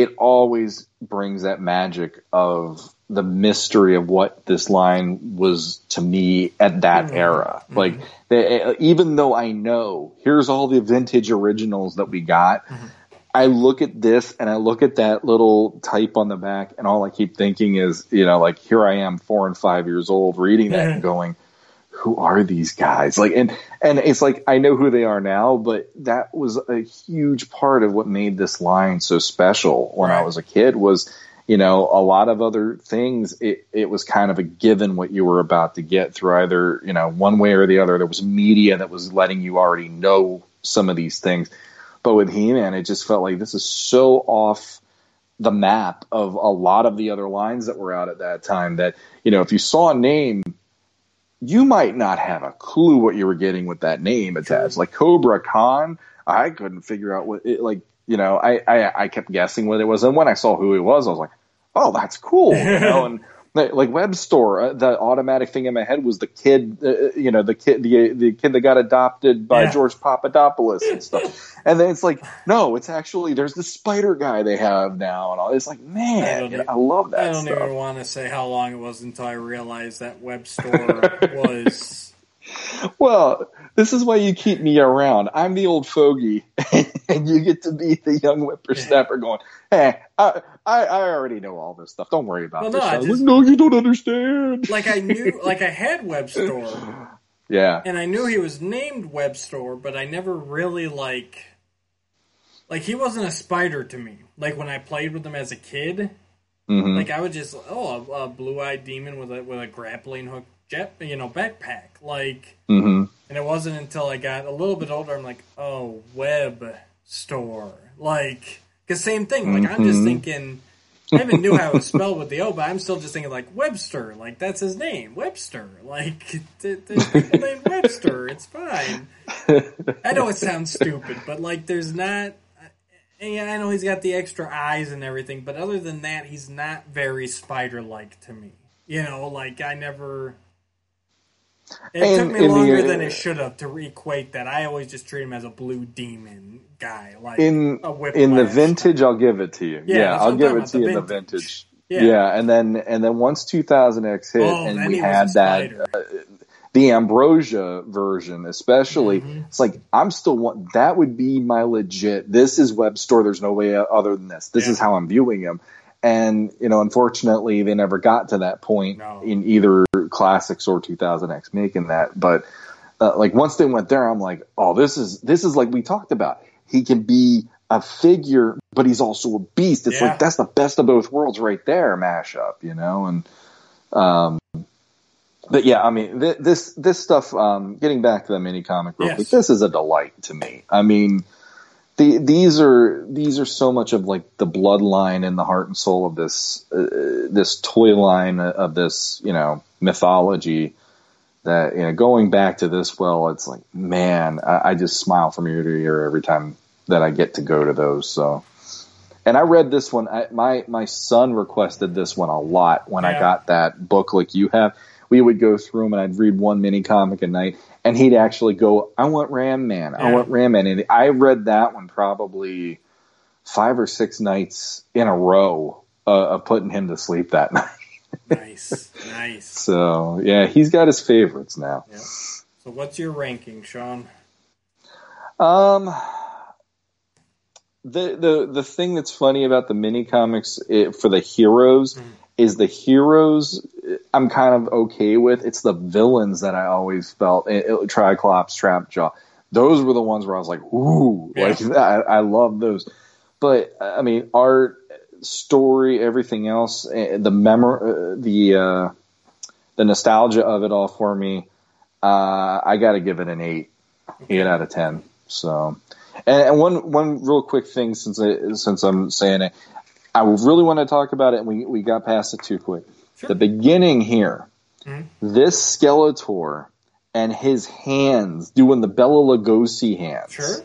it always brings that magic of the mystery of what this line was to me at that Mhm. era. Mm-hmm. Like, the, eh, even though I know here's all the vintage originals that we got. Mm-hmm. I look at this and I look at that little type on the back, and all I keep thinking is, you know, like here I am, four and five years old, reading that mm-hmm. and going, "Who are these guys?" Like, and and it's like I know who they are now, but that was a huge part of what made this line so special when I was a kid. Was you know a lot of other things. It it was kind of a given what you were about to get through either you know one way or the other. There was media that was letting you already know some of these things. But with He-Man, it just felt like this is so off the map of a lot of the other lines that were out at that time that, you know, if you saw a name, you might not have a clue what you were getting with that name attached. Like Cobra Khan, I couldn't figure out what it, like, you know, I, I, I kept guessing what it was. And when I saw who it was, I was like, oh, that's cool, you know, and like Webstor uh, the automatic thing in my head was the kid uh, you know the kid the the kid that got adopted by Yeah. george papadopoulos and stuff and then it's like no it's actually there's the spider guy they have now and all it's like man don't you know, i love that I don't stuff even want to say how long it was until I realized that Webstor was. Well this is why you keep me around. I'm the old fogey and you get to be the young whippersnapper going hey I, I i already know all this stuff. Don't worry about Well, this. no, just- like, no you don't understand. Like I knew, like I had Webstor, yeah. And I knew he was named Webstor, but I never really like. Like he wasn't a spider to me. Like when I played with him as a kid, hmm like I would just oh a, a blue-eyed demon with a with a grappling hook jet you know backpack like hmm and it wasn't until I got a little bit older I'm like oh web store like because same thing like I'm just Mhm. thinking I even knew how it was spelled with the O but I'm still just thinking like Webster like that's his name Webster like there's people named Webster it's fine I know it sounds stupid but like there's not yeah, I know he's got the extra eyes and everything, but other than that, he's not very spider-like to me. You know, like I never. It And took me in the- longer than it should have to equate that. I always just treat him as a blue demon guy, like in in the vintage i'll give it to you Yeah, yeah, i'll give it to you in the vintage. Yeah. yeah. and then and then once 2000x hit Oh, and we had that spider. the ambrosia version especially Mm-hmm. it's like i'm still want that would be my legit this is Webstor there's no way other than this this Yeah. is how i'm viewing him and you know unfortunately they never got to that point No. in either classics or 2000x making that but uh, like once they went there i'm like oh this is this is like we talked about he can be a figure but he's also a beast it's Yeah. like that's the best of both worlds right there mashup you know and um but yeah i mean th- this this stuff um getting back to the mini comic real Yes. quick this is a delight to me i mean the, these are these are so much of like the bloodline and the heart and soul of this uh, this toy line of this you know mythology that you know going back to this well it's like man I, I just smile from ear to ear every time that I get to go to those so. And I read this one I, my my son requested this one a lot when I got that book like you have we would go through them and I'd read one mini comic a night and he'd actually go I want Ram Man I Yeah. want Ram Man and I read that one probably five or six nights in a row uh, of putting him to sleep that night nice, nice. so yeah he's got his favorites now Yep. So, what's your ranking, Sean? Um, the the the thing that's funny about the mini comics it, for the heroes Mhm. Is the heroes I'm kind of okay with. It's the villains that I always felt it, it, Triclops, Trapjaw. Those were the ones where I was like, ooh, Yeah. like I, I love those. But I mean, art, story, everything else, eh, the memor, uh, the uh, the nostalgia of it all for me. Uh, I got to give it an eight, eight out of ten. So, and, and one one real quick thing since I, since I'm saying it, I really want to talk about it, and we we got past it too quick. Sure. The beginning here, Mhm. this Skeletor and his hands doing the Bela Lugosi hands. Sure.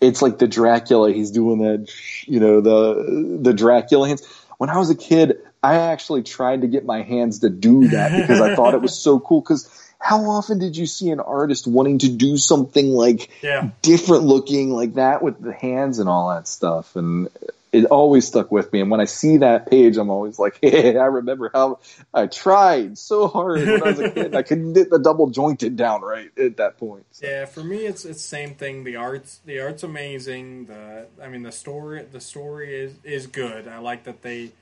It's like the Dracula. He's doing that, you know, the the Dracula hands. When I was a kid, I actually tried to get my hands to do that because I thought it was so cool. Because how often did you see an artist wanting to do something like Yeah. different looking like that with the hands and all that stuff? And it always stuck with me. And when I see that page, I'm always like, hey, I remember how I tried so hard when I was a kid. I couldn't get the double jointed down right at that point. So, Yeah, for me, it's it's same thing. The art's the art's amazing. The I mean, the story the story is is good. I like that they,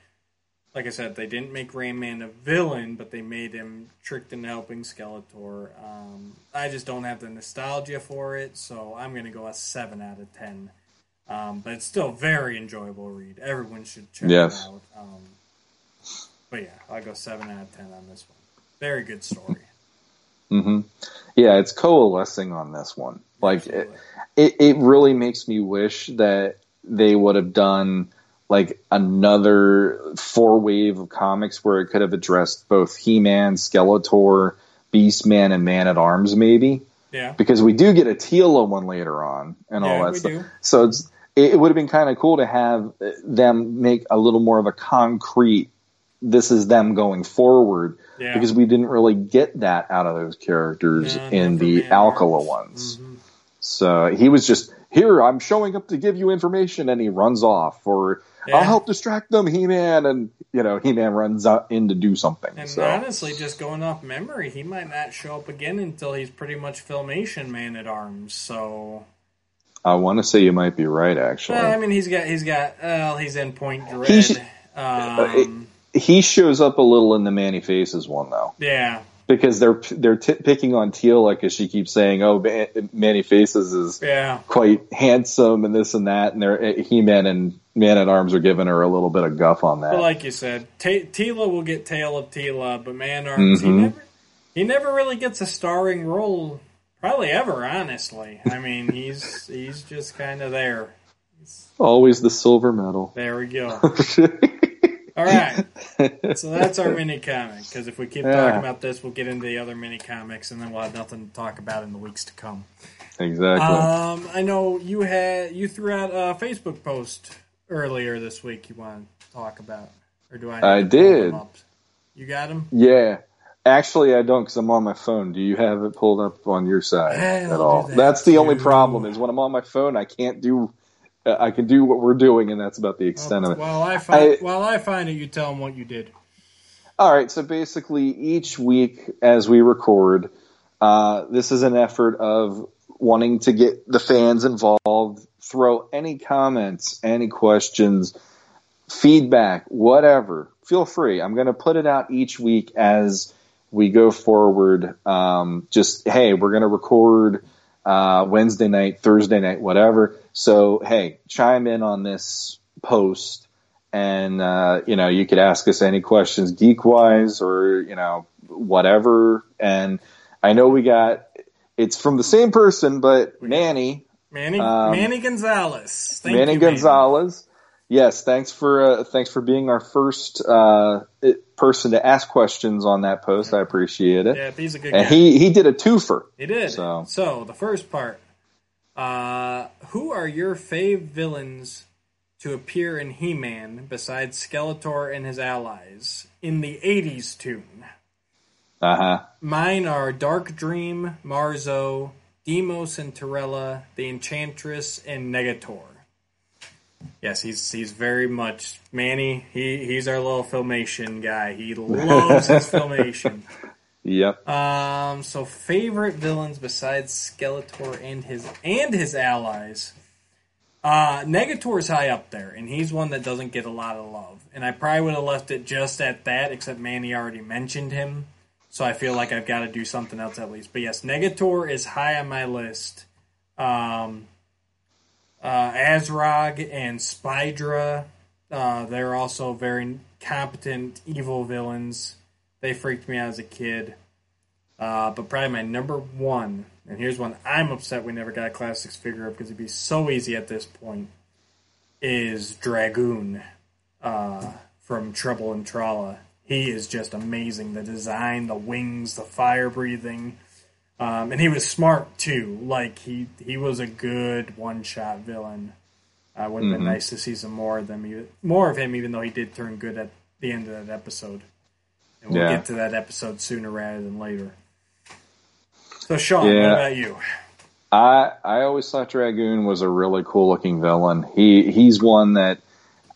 like I said, they didn't make Ram Man a villain, but they made him tricked into helping Skeletor. Um, I just don't have the nostalgia for it, so I'm gonna go a seven out of ten. Um, but it's still a very enjoyable read. Everyone should check Yes. it out. Um, but yeah, I'll go seven out of ten on this one. Very good story. hmm Yeah, it's coalescing on this one. Like, it, it, it really makes me wish that they would have done like another four wave of comics where it could have addressed both He Man, Skeletor, Beastman, and Man at Arms, maybe. yeah, Because we do get a Teela one later on and all that stuff. do. So it's it, it would have been kind of cool to have them make a little more of a concrete this is them going forward Yeah. because we didn't really get that out of those characters Yeah, in the Alcala ones. Mhm. So he was just here. I'm showing up to give you information, and he runs off. Or Yeah. I'll help distract them, He Man, and you know He Man runs out in to do something. And so honestly, just going off memory, he might not show up again until he's pretty much Filmation Man at Arms. So, I want to say you might be right. Actually, well, I mean, he's got he's got well, he's in Point Dread. He should- um, he shows up a little in the Man-E-Faces one though. yeah, because they're they're t- picking on Teela because she keeps saying, "Oh, Ma- Man-E-Faces is yeah, quite handsome and this and that," and they're He Man and Man at Arms are giving her a little bit of guff on that. but like you said, Ta Teela will get Tale of Teela, but Man Arms, he Mhm. never he never really gets a starring role, probably ever. Honestly, I mean, he's he's just kind of there. Always the silver medal. There we go. All right. So that's our mini comic. Because if we keep Yeah. talking about this, we'll get into the other mini comics, and then we'll have nothing to talk about in the weeks to come. exactly. Um, I know you had you threw out a Facebook post earlier this week. You want to talk about, or do I? I did. You got him. yeah. Actually, I don't because I'm on my phone. Do you have it pulled up on your side I'll at all? that That's the only problem. Is when I'm on my phone, I can't do. Uh, I can do what we're doing, and that's about the extent of it. While I find I- while I find it, you tell them what you did. All right, so basically, each week as we record, uh, this is an effort of wanting to get the fans involved. Throw any comments, any questions, feedback, whatever. Feel free. I'm going to put it out each week as we go forward. Um, just hey, we're going to record uh, Wednesday night, Thursday night, whatever. So hey, chime in on this post and uh, you know you could ask us any questions geek wise or you know whatever and i know we got it's from the same person but manny Manny Um, Manny Gonzalez. Thank manny you, Manny. gonzalez yes thanks for uh, thanks for being our first uh, person to ask questions on that post i appreciate it Yeah, he's a good and guy. he he did a twofer He did. So- So, the first part. Uh, who are your fave villains to appear in He-Man besides Skeletor and his allies in the 80s tune? uh-huh Mine are Dark Dream, Marzo, Demos and Torella, the Enchantress, and Negator. Yes, he's he's very much Manny. He he's our little filmation guy. He loves his filmation. yep Um, so favorite villains besides Skeletor and his and his allies. Uh, Negator's high up there, and he's one that doesn't get a lot of love. And I probably would have left it just at that, except Manny already mentioned him. So I feel like I've got to do something else at least. But yes, Negator is high on my list. Um, uh, Azrog and Spydra, uh, they're also very competent evil villains. They freaked me out as a kid. Uh, but probably my number one, and here's one I'm upset we never got a Classics figure up because it'd be so easy at this point, is Dragoon uh, from Trouble and Trolla. He is just amazing. The design, the wings, the fire breathing. Um, and he was smart too. Like he he was a good one shot villain. Uh, would have been nice to see some more of them, more of him, even though he did turn good at the end of that episode. And we'll Yeah. get to that episode sooner rather than later. So, Sean, what about you? I I always thought Dragoon was a really cool looking villain. He he's one that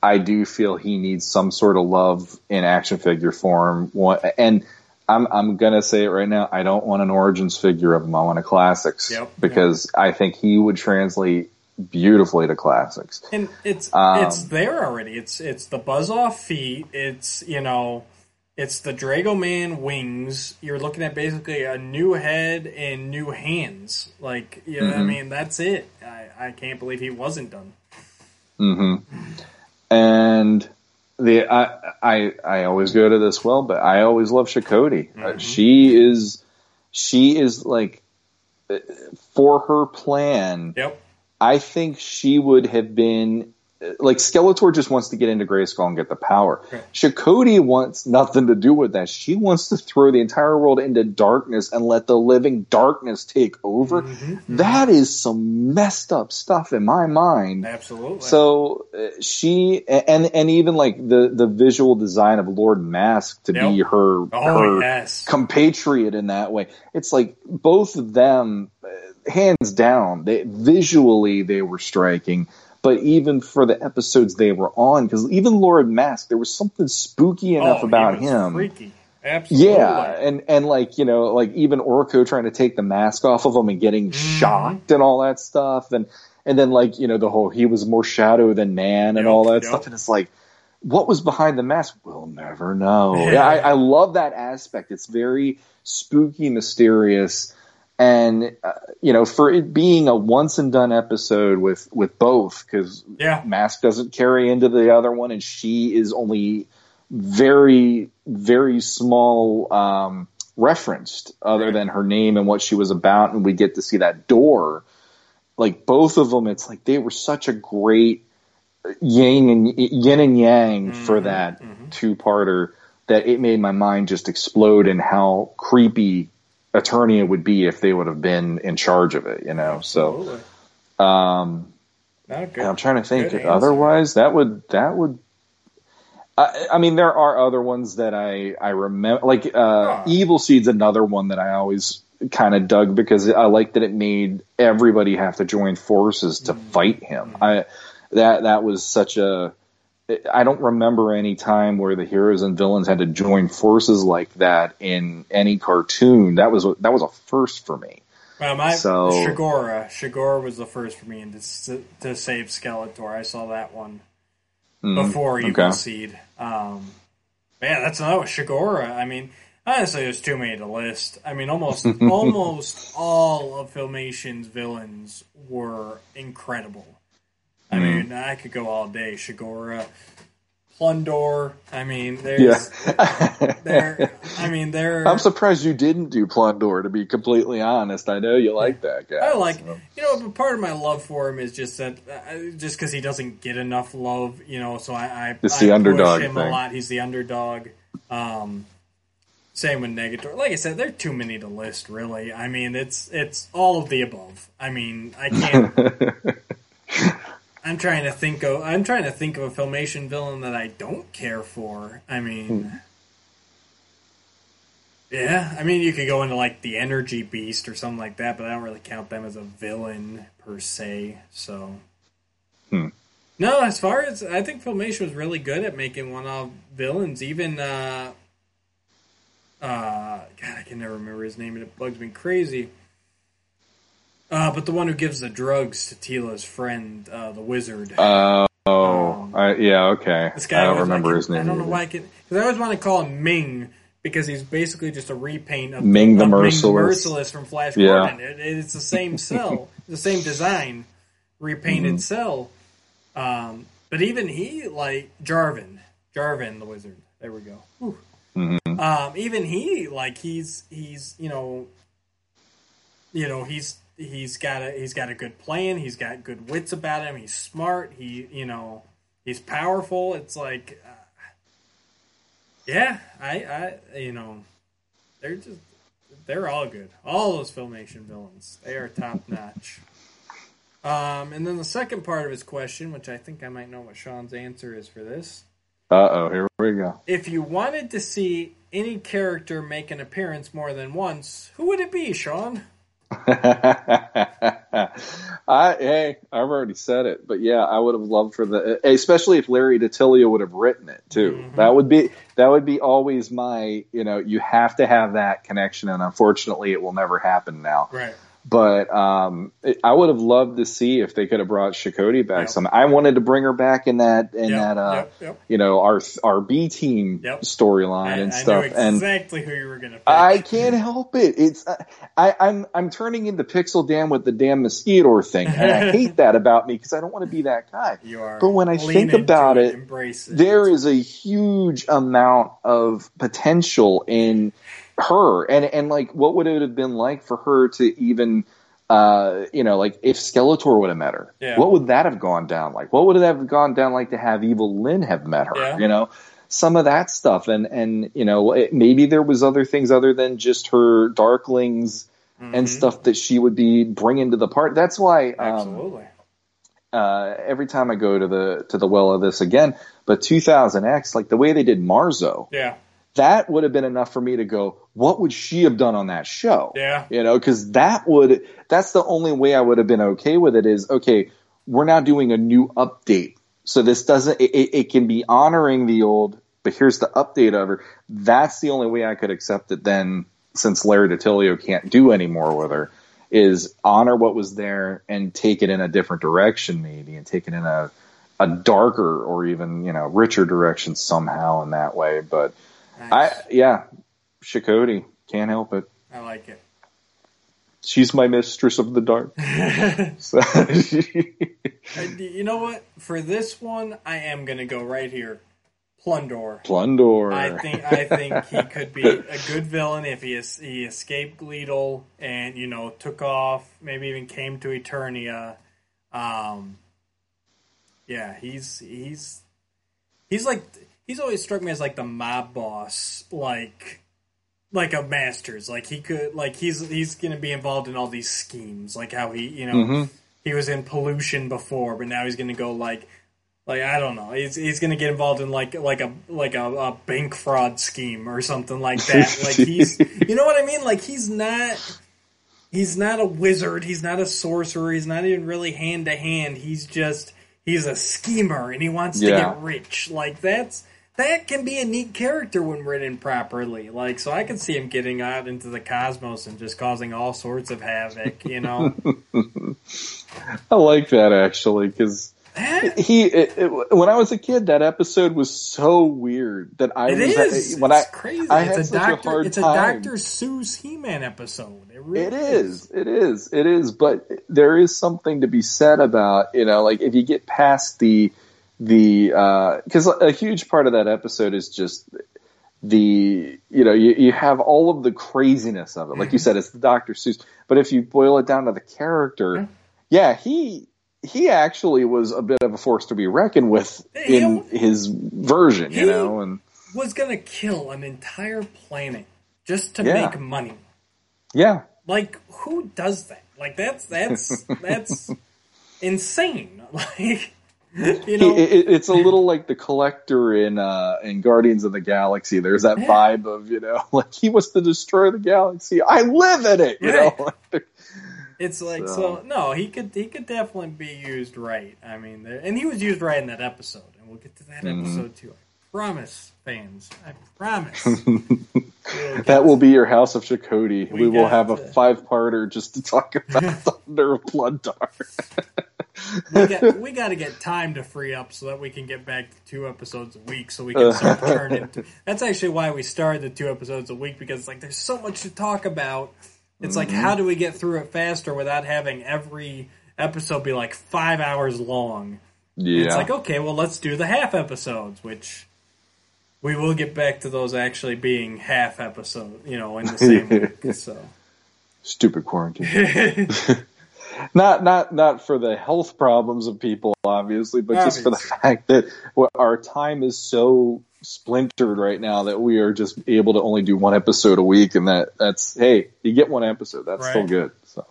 I do feel he needs some sort of love in action figure form. And I'm I'm gonna say it right now. I don't want an origins figure of him. I want a classics Yep. because I think he would translate beautifully to classics. And it's Um, it's there already. It's it's the buzz off feet. It's you know, it's the Draego-Man wings. You're looking at basically a new head and new hands. Like you know, I mean, that's it. I, I can't believe he wasn't done. hmm And the I, I I always go to this well, but I always love Shokoti. Uh, she is she is like uh, for her plan. Yep. I think she would have been like Skeletor just wants to get into Grayskull and get the power. Right. Shokoti wants nothing to do with that. She wants to throw the entire world into darkness and let the living darkness take over. Mm-hmm. That is some messed up stuff in my mind. Absolutely. So uh, she and and even like the the visual design of Lord Masque to be her oh her yes, compatriot in that way. It's like both of them, uh, hands down, they visually they were striking. But even for the episodes they were on, because even Lord Masque, there was something spooky enough Oh, about him. Freaky. Absolutely. Yeah, and and like you know, like even Orko trying to take the mask off of him and getting Mm-hmm. shocked and all that stuff, and and then like you know the whole he was more shadow than man and Yep, all that yep. stuff, and it's like, what was behind the mask? We'll never know. yeah, I, I love that aspect. It's very spooky, mysterious, and uh, you know, for it being a once and done episode with with both, because yeah. mask doesn't carry into the other one, and she is only very very small um, referenced other Right. than her name and what she was about, and we get to see that door. Like both of them, it's like they were such a great yang and yin and yang for Mhm, that mhm. two parter that it made my mind just explode and how creepy Eternia would be if they would have been in charge of it, you know. So um good. I'm trying to think. Otherwise, that would that would. I, I mean, there are other ones that I I remember. Like uh. Evil Seed's another one that I always kind of dug because I like that it made everybody have to join forces to Mm. fight him. I that that was such a. I don't remember any time where the heroes and villains had to join forces like that in any cartoon. That was that was a first for me. Well, my So- Shigora. Shigora was the first for me and to, to save Skeletor. I saw that one Mm, before Evil okay. Seed. Um, yeah, that's another Shigora. I mean, honestly, there's too many to list. I mean, almost almost all of Filmation's villains were incredible. I Mm. mean, I could go all day. Shigora, Plundor. I mean, there's Yeah. there. I mean, there. I'm surprised you didn't do Plundor. To be completely honest, I know you like that guy. I like, so. you know, but part of my love for him is just that, uh, just because he doesn't get enough love, you know. So I, I, It's I the underdog push him a lot. He's the underdog. Um, same with Negator. Like I said, there are too many to list. Really, I mean, it's it's all of the above. I mean, I can't. I'm trying to think of. I'm trying to think of a filmation villain that I don't care for. I mean. Hmm. Yeah, I mean, you could go into like the Energy Beast or something like that, but I don't really count them as a villain per se. So, Hmm. no, as far as I think Filmation was really good at making one-off villains. Even, uh, uh, God, I can never remember his name, and it bugs me crazy. Uh, but the one who gives the drugs to Teela's friend, uh, the wizard. Uh, oh, Um, I, yeah, okay. This guy I don't remember can- his name. I don't know why I can because I always want to call him Ming because he's basically just a repaint of Ming the of Merciless. Merciless from Flash Yeah. Gordon. It, it's the same cell, the same design, repainted Mm-hmm. cell. Um, but even he, like Jarvan, Jarvan the wizard. There we go. Mhm. Um, even he, like he's he's you know, you know he's he's got a he's got a good plan. He's got good wits about him. He's smart. He you know he's powerful. It's like, uh, yeah, I I you know they're just they're all good. All those filmation villains, they are top notch. Um, and then the second part of his question, which I think I might know what Sean's answer is for this. Uh oh, here we go. If you wanted to see any character make an appearance more than once, who would it be, Sean? I hey, I've already said it, but yeah, I would have loved for the, especially if Larry DiTilio would have written it too. Mhm. That would be that would be always my, you know, you have to have that connection, and unfortunately, it will never happen now. Right. But um, it, I would have loved to see if they could have brought Shokoti back. Yep. Some I wanted to bring her back in that in Yep, that uh, yep, you know our our B team storyline and I stuff. knew and exactly who you were going to. I can't help it. It's uh, I, I'm I'm turning into Pixel Dan with the damn mosquito thing, and I hate that about me because I don't want to be that guy. You are. But when I think about it, it. There is a huge amount of potential in her, and and like what would it have been like for her to even uh, you know, like if Skeletor would have met her, Yeah. what would that have gone down like? What would it have gone down like to have Evil Lynn have met her? Yeah. You know, some of that stuff, and and you know, it, maybe there was other things other than just her Darklings Mm-hmm. and stuff that she would be bringing to the part. That's why um, Absolutely. uh, every time I go to the to the well of this again, but 2000X, like the way they did Marzo, yeah. That would have been enough for me to go, what would she have done on that show? Yeah. You know, because that would that's the only way I would have been okay with it is okay, we're now doing a new update. So this doesn't it, it, it can be honoring the old, but here's the update of her. That's the only way I could accept it then since Larry DiTilio can't do anymore with her, is honor what was there and take it in a different direction maybe and take it in a a darker or even, you know, richer direction somehow in that way. But I Nice. yeah, Shokoti, can't help it. I like it. She's my mistress of the dark. So- You know what? For this one, I am gonna go right here. Plundor. Plundor. I think I think he could be a good villain if he es- he escaped Gleedle and you know took off, maybe even came to Eternia. Um, yeah, he's he's he's like he's always struck me as like the mob boss, like like a Masters. Like he could like he's he's gonna be involved in all these schemes, like how he you know Mhm. he was in pollution before, but now he's gonna go like like I don't know. He's he's gonna get involved in like like a like a, a bank fraud scheme or something like that. like he's you know what I mean? Like he's not he's not a wizard, he's not a sorcerer, he's not even really hand to hand. He's just he's a schemer and he wants to get rich. Like that's that can be a neat character when written properly. Like so I can see him getting out into the cosmos and just causing all sorts of havoc, you know. I like that actually because he it, it, when I was a kid, that episode was so weird that I It was is. when it's I crazy. I it's had a doctor. a it's a. Doctor Seuss He-Man episode. It really It is. It is. It is. But there is something to be said about you know, like if you get past the the uh, because a huge part of that episode is just the you know you, you have all of the craziness of it. Like you mm-hmm. said, it's the Dr. Seuss. But if you boil it down to the character, mm-hmm. yeah, he he actually was a bit of a force to be reckoned with in his version. You He- know, and Was gonna kill an entire planet just to Yeah. make money. yeah, Like who does that? Like that's that's that's insane. Like you know. It, it's a little like the collector in uh, in Guardians of the Galaxy. There's that Yeah. vibe of you know, like he wants to destroy the galaxy. I live in it. You Right. know, It's like so. So- no, he could he could definitely be used right. I mean, there, and he was used right in that episode, and we'll get to that Mm-hmm. episode too. I promise, fans. I promise. We'll that will be your House of Shokoti. We We, will have a to- five parter just to talk about Thunder of Plundor. We got we got to get time to free up so that we can get back to two episodes a week, so we can start turning. That's actually why we started the two episodes a week because like there's so much to talk about. It's like mm-hmm. how do we get through it faster without having every episode be like five hours long? yeah, It's like okay, well let's do the half episodes, which we will get back to those actually being half episode, you know, in the same week. So stupid quarantine. Not not not for the health problems of people, obviously, but just for the fact that our time is so splintered right now that we are just able to only do one episode a week, and that that's hey, you get one episode, that's still good. So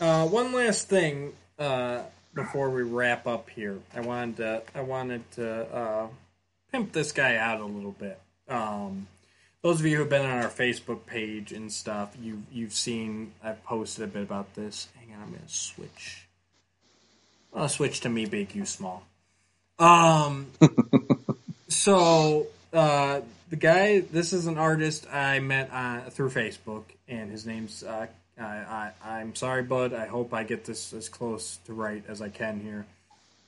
Uh, one last thing uh, before we wrap up here, I wanted to I wanted to uh, pimp this guy out a little bit. Um, those of you who've been on our Facebook page and stuff, you you've seen I've posted a bit about this. Hang on, I'm gonna switch. I'll switch to me big, you small. Um, so uh, the guy, this is an artist I met uh, through Facebook, and his name's. Uh, I, I, I'm sorry, bud. I hope I get this as close to right as I can here.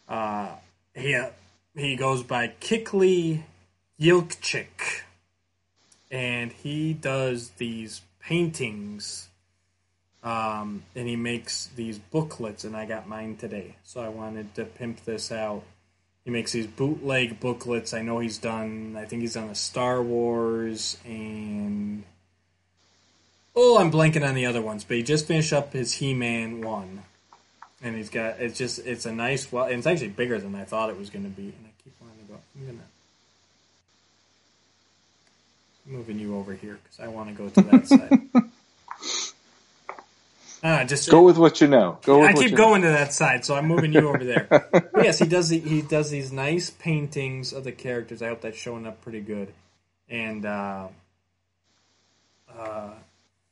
Uh, he uh, he goes by Kikli Yilkchik, and he does these paintings. Um, and he makes these booklets, and I got mine today, so I wanted to pimp this out. He makes these bootleg booklets. I know he's done. I think he's done a Star Wars and Oh, I'm blanking on the other ones, but he just finished up his He-Man one, and he's got it's just it's a nice well, it's actually bigger than I thought it was going to be, and I keep wanting to go. I'm gonna moving you over here because I want to go to that side. Ah, just Go with what you know. Go with I keep going to that side, so I'm moving you over there. Yes, he does. The, he does these nice paintings of the characters. I hope that's showing up pretty good. And uh, uh,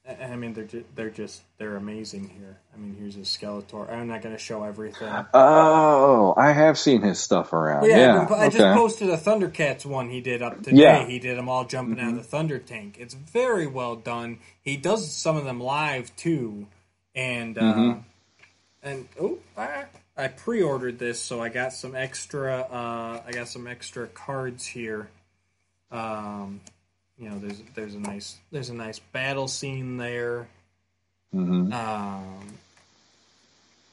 I I mean, they're just, they're just they're amazing here. I mean, here's a Skeletor. I'm not going to show everything. Oh, I have seen his stuff around. Yeah, Yeah, I've been- I just okay. posted a Thundercats one he did up today. Yeah. He did them all jumping out of the Thunder Tank. It's very well done. He does some of them live too, and uh, Mhm. and oh, I, I pre-ordered this, so I got some extra. Uh, I got some extra cards here. Um, you know, there's there's a nice there's a nice battle scene there. Mhm. Um,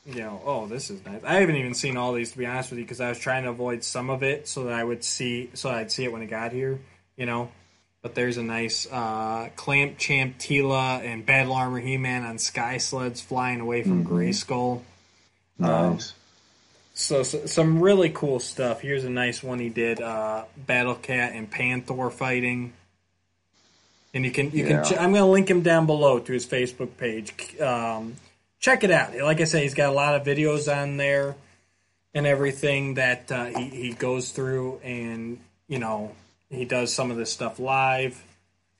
you know, oh, this is nice. I haven't even seen all these to be honest with you because I was trying to avoid some of it so that I would see, so I'd see it when it got here. You know, but there's a nice uh, Clamp Champ Teela and Battle Armor He Man on sky sleds flying away from Grayskull. Nice. So, so some really cool stuff. Here's a nice one he did: uh, Battle Cat and Panther fighting. And you can you Yeah. can ch- I'm going to link him down below to his Facebook page. Um, check it out. Like I say, he's got a lot of videos on there and everything that uh, he he goes through, and you know he does some of this stuff live.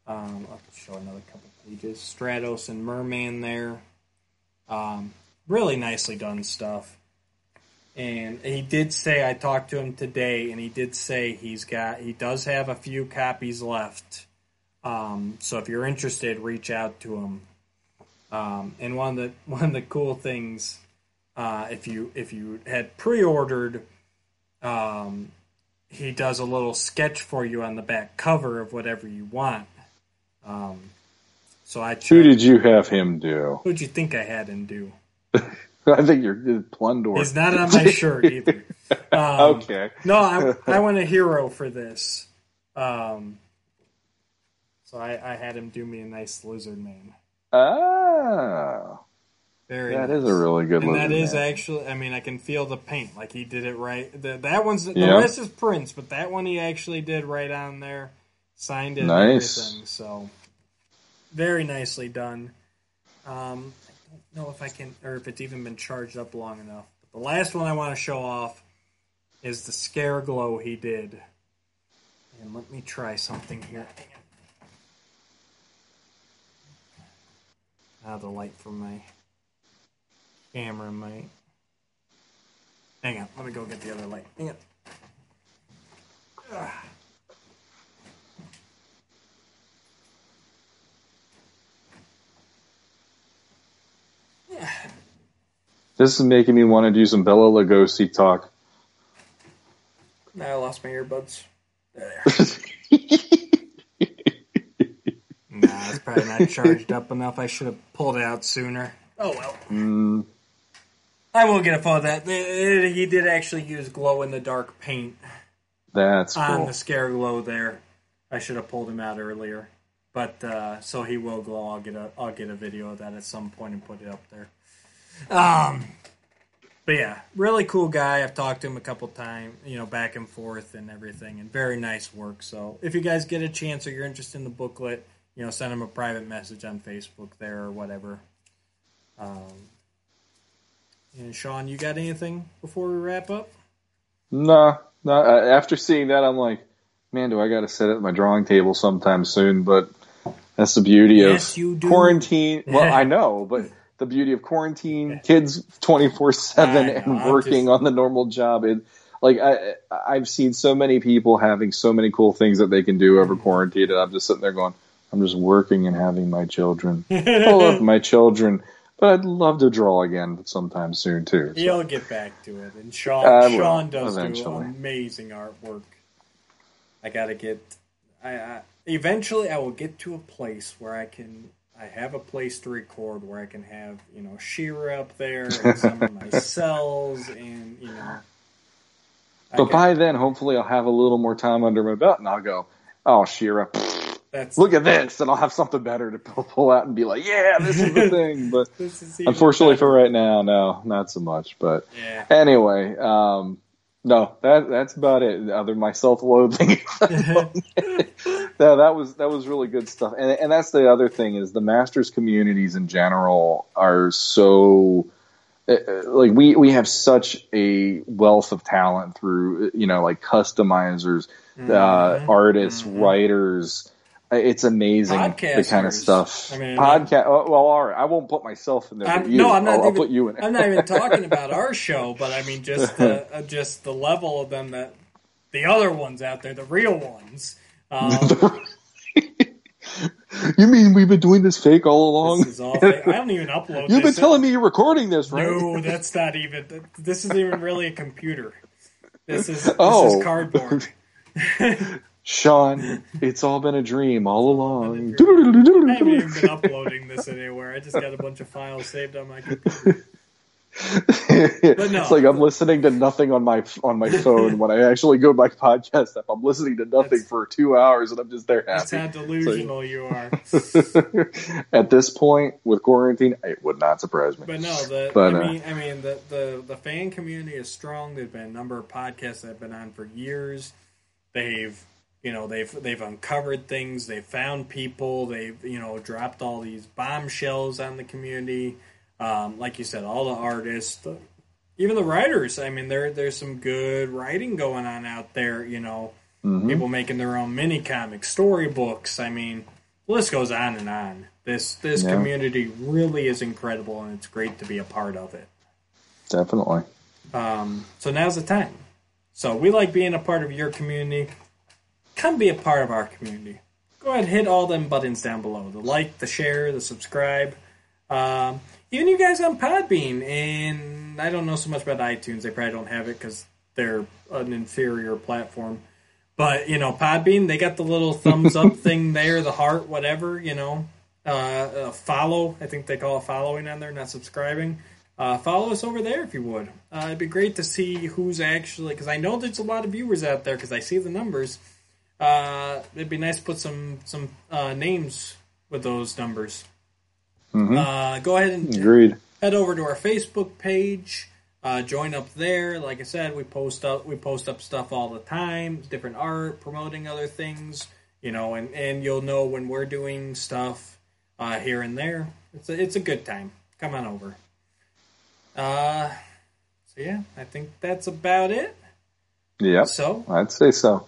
Um, I'll show another couple pages. Stratos and Merman there. Um, really nicely done stuff. And he did say I talked to him today, and he did say he's got he does have a few copies left. Um, so if you're interested, reach out to him. Um, and one of the one of the cool things, uh, if you if you had pre-ordered, um, he does a little sketch for you on the back cover of whatever you want. Um, so I Who did you have him do? Who'd you think I had him do? I think you're Plundor. He's not on my shirt either. Um, okay. No, I, I want a hero for this. Um, so I, I had him do me a nice lizard man. Ah, Very that nice. is a really good and that is man. actually, I mean, I can feel the paint. Like he did it right. The, that one's the Yeah. rest is prints, but that one he actually did right on there, signed it, Nice. So very nicely done. Um, I don't know if I can, or if it's even been charged up long enough. But the last one I want to show off is the scare glow he did. And let me try something here. Now the light from my camera might. Hang on, let me go get the other light. Hang on. Ah. This is making me want to do some Bela Lugosi talk. Now I lost my earbuds. There they are. nah, it's probably not charged up enough. I should have pulled it out sooner. Oh well. Mm, I will get a photo of that. He did actually use glow in the dark paint that's on cool. the scare glow there. I should have pulled him out earlier, but uh, so he will glow. I'll get a I'll get a video of that at some point and put it up there. Um, but yeah, really cool guy. I've talked to him a couple times, you know, back and forth and everything, and very nice work. So if you guys get a chance or you're interested in the booklet, you know, send them a private message on Facebook there or whatever. Um, and Sean, you got anything before we wrap up? No, no. uh, After seeing that, I'm like, man, do I got to sit at my drawing table sometime soon? But that's the beauty Yes, of quarantine. Well, I know, but the beauty of quarantine, kids 24 seven, and working just- on the normal job. It, like I, I've seen so many people having so many cool things that they can do over Mm-hmm. quarantine, and I'm just sitting there going, I'm just working and having my children. I love my children, but I'd love to draw again sometime soon too. so. He'll get back to it. And Sean, will, Sean does do amazing artwork. I gotta get. I, I eventually I will get to a place where I can. I have a place to record where I can have you know She-Ra up there and some of my cells and you know. But by then, hopefully, I'll have a little more time under my belt, and I'll go, "Oh, She-Ra, That's look at this, and I'll have something better to pull, out and be like, yeah, this is the thing. But this is even unfortunately for right now, no, not so much. But yeah. anyway, um, no, that that's about it. Other than my self-loathing, that that was that was really good stuff. And and that's the other thing is the masters communities in general are so uh, uh, like we we have such a wealth of talent through you know like customizers, uh, artists, writers. It's amazing the kind of stuff. I mean, Podcast. oh, well, all right. I won't put myself in there. I'm, no, I'm not I'll, I'll even. put you in. it. I'm not even talking about our show, but I mean just the uh, just the level of them that the other ones out there, the real ones. Um, you mean we've been doing this fake all along? this is all. fake. I don't even upload. You've been telling me you're recording this, right? No, that's not even. This isn't even really a computer. This is this Oh. is cardboard. Sean, it's all been a dream all along. I haven't even been uploading this anywhere. I just got a bunch of files saved on my computer. no. It's like I'm listening to nothing on my on my phone when I actually go to my podcast app. I'm listening to nothing That's- for two hours and I'm just there That's happy. how delusional you are. At this point with quarantine, it would not surprise me. But no, the But, I uh, mean, I mean, the, the the fan community is strong. There've been a number of podcasts that have been on for years. They've you know they've they've uncovered things. They've found people. They've you know dropped all these bombshells on the community. Um, like you said, all the artists, the, even the writers. I mean, there there's some good writing going on out there. You know, Mhm. people making their own mini comics, storybooks. I mean, the list goes on and on. This this Yeah. community really is incredible, and it's great to be a part of it. Definitely. Um, so now's the time. So we like being a part of your community. Come be a part of our community. Go ahead, and hit all them buttons down below: the like, the share, the subscribe. Um, even you guys on Podbean, and I don't know so much about iTunes. They probably don't have it because they're an inferior platform. But you know, Podbean, they got the little thumbs up thing there, the heart, whatever. You know, uh, uh, follow. I think they call it following on there, not subscribing. Uh, follow us over there if you would. Uh, it'd be great to see who's actually because I know there's a lot of viewers out there because I see the numbers. Uh, it'd be nice to put some some uh, names with those numbers. Mhm. Uh, go ahead and Agreed. head over to our Facebook page. Uh, join up there. Like I said, we post up we post up stuff all the time, different art, promoting other things, you know, and, and you'll know when we're doing stuff uh, here and there. It's a, it's a good time. Come on over. Uh, so yeah, I think that's about it. Yeah. So I'd say so.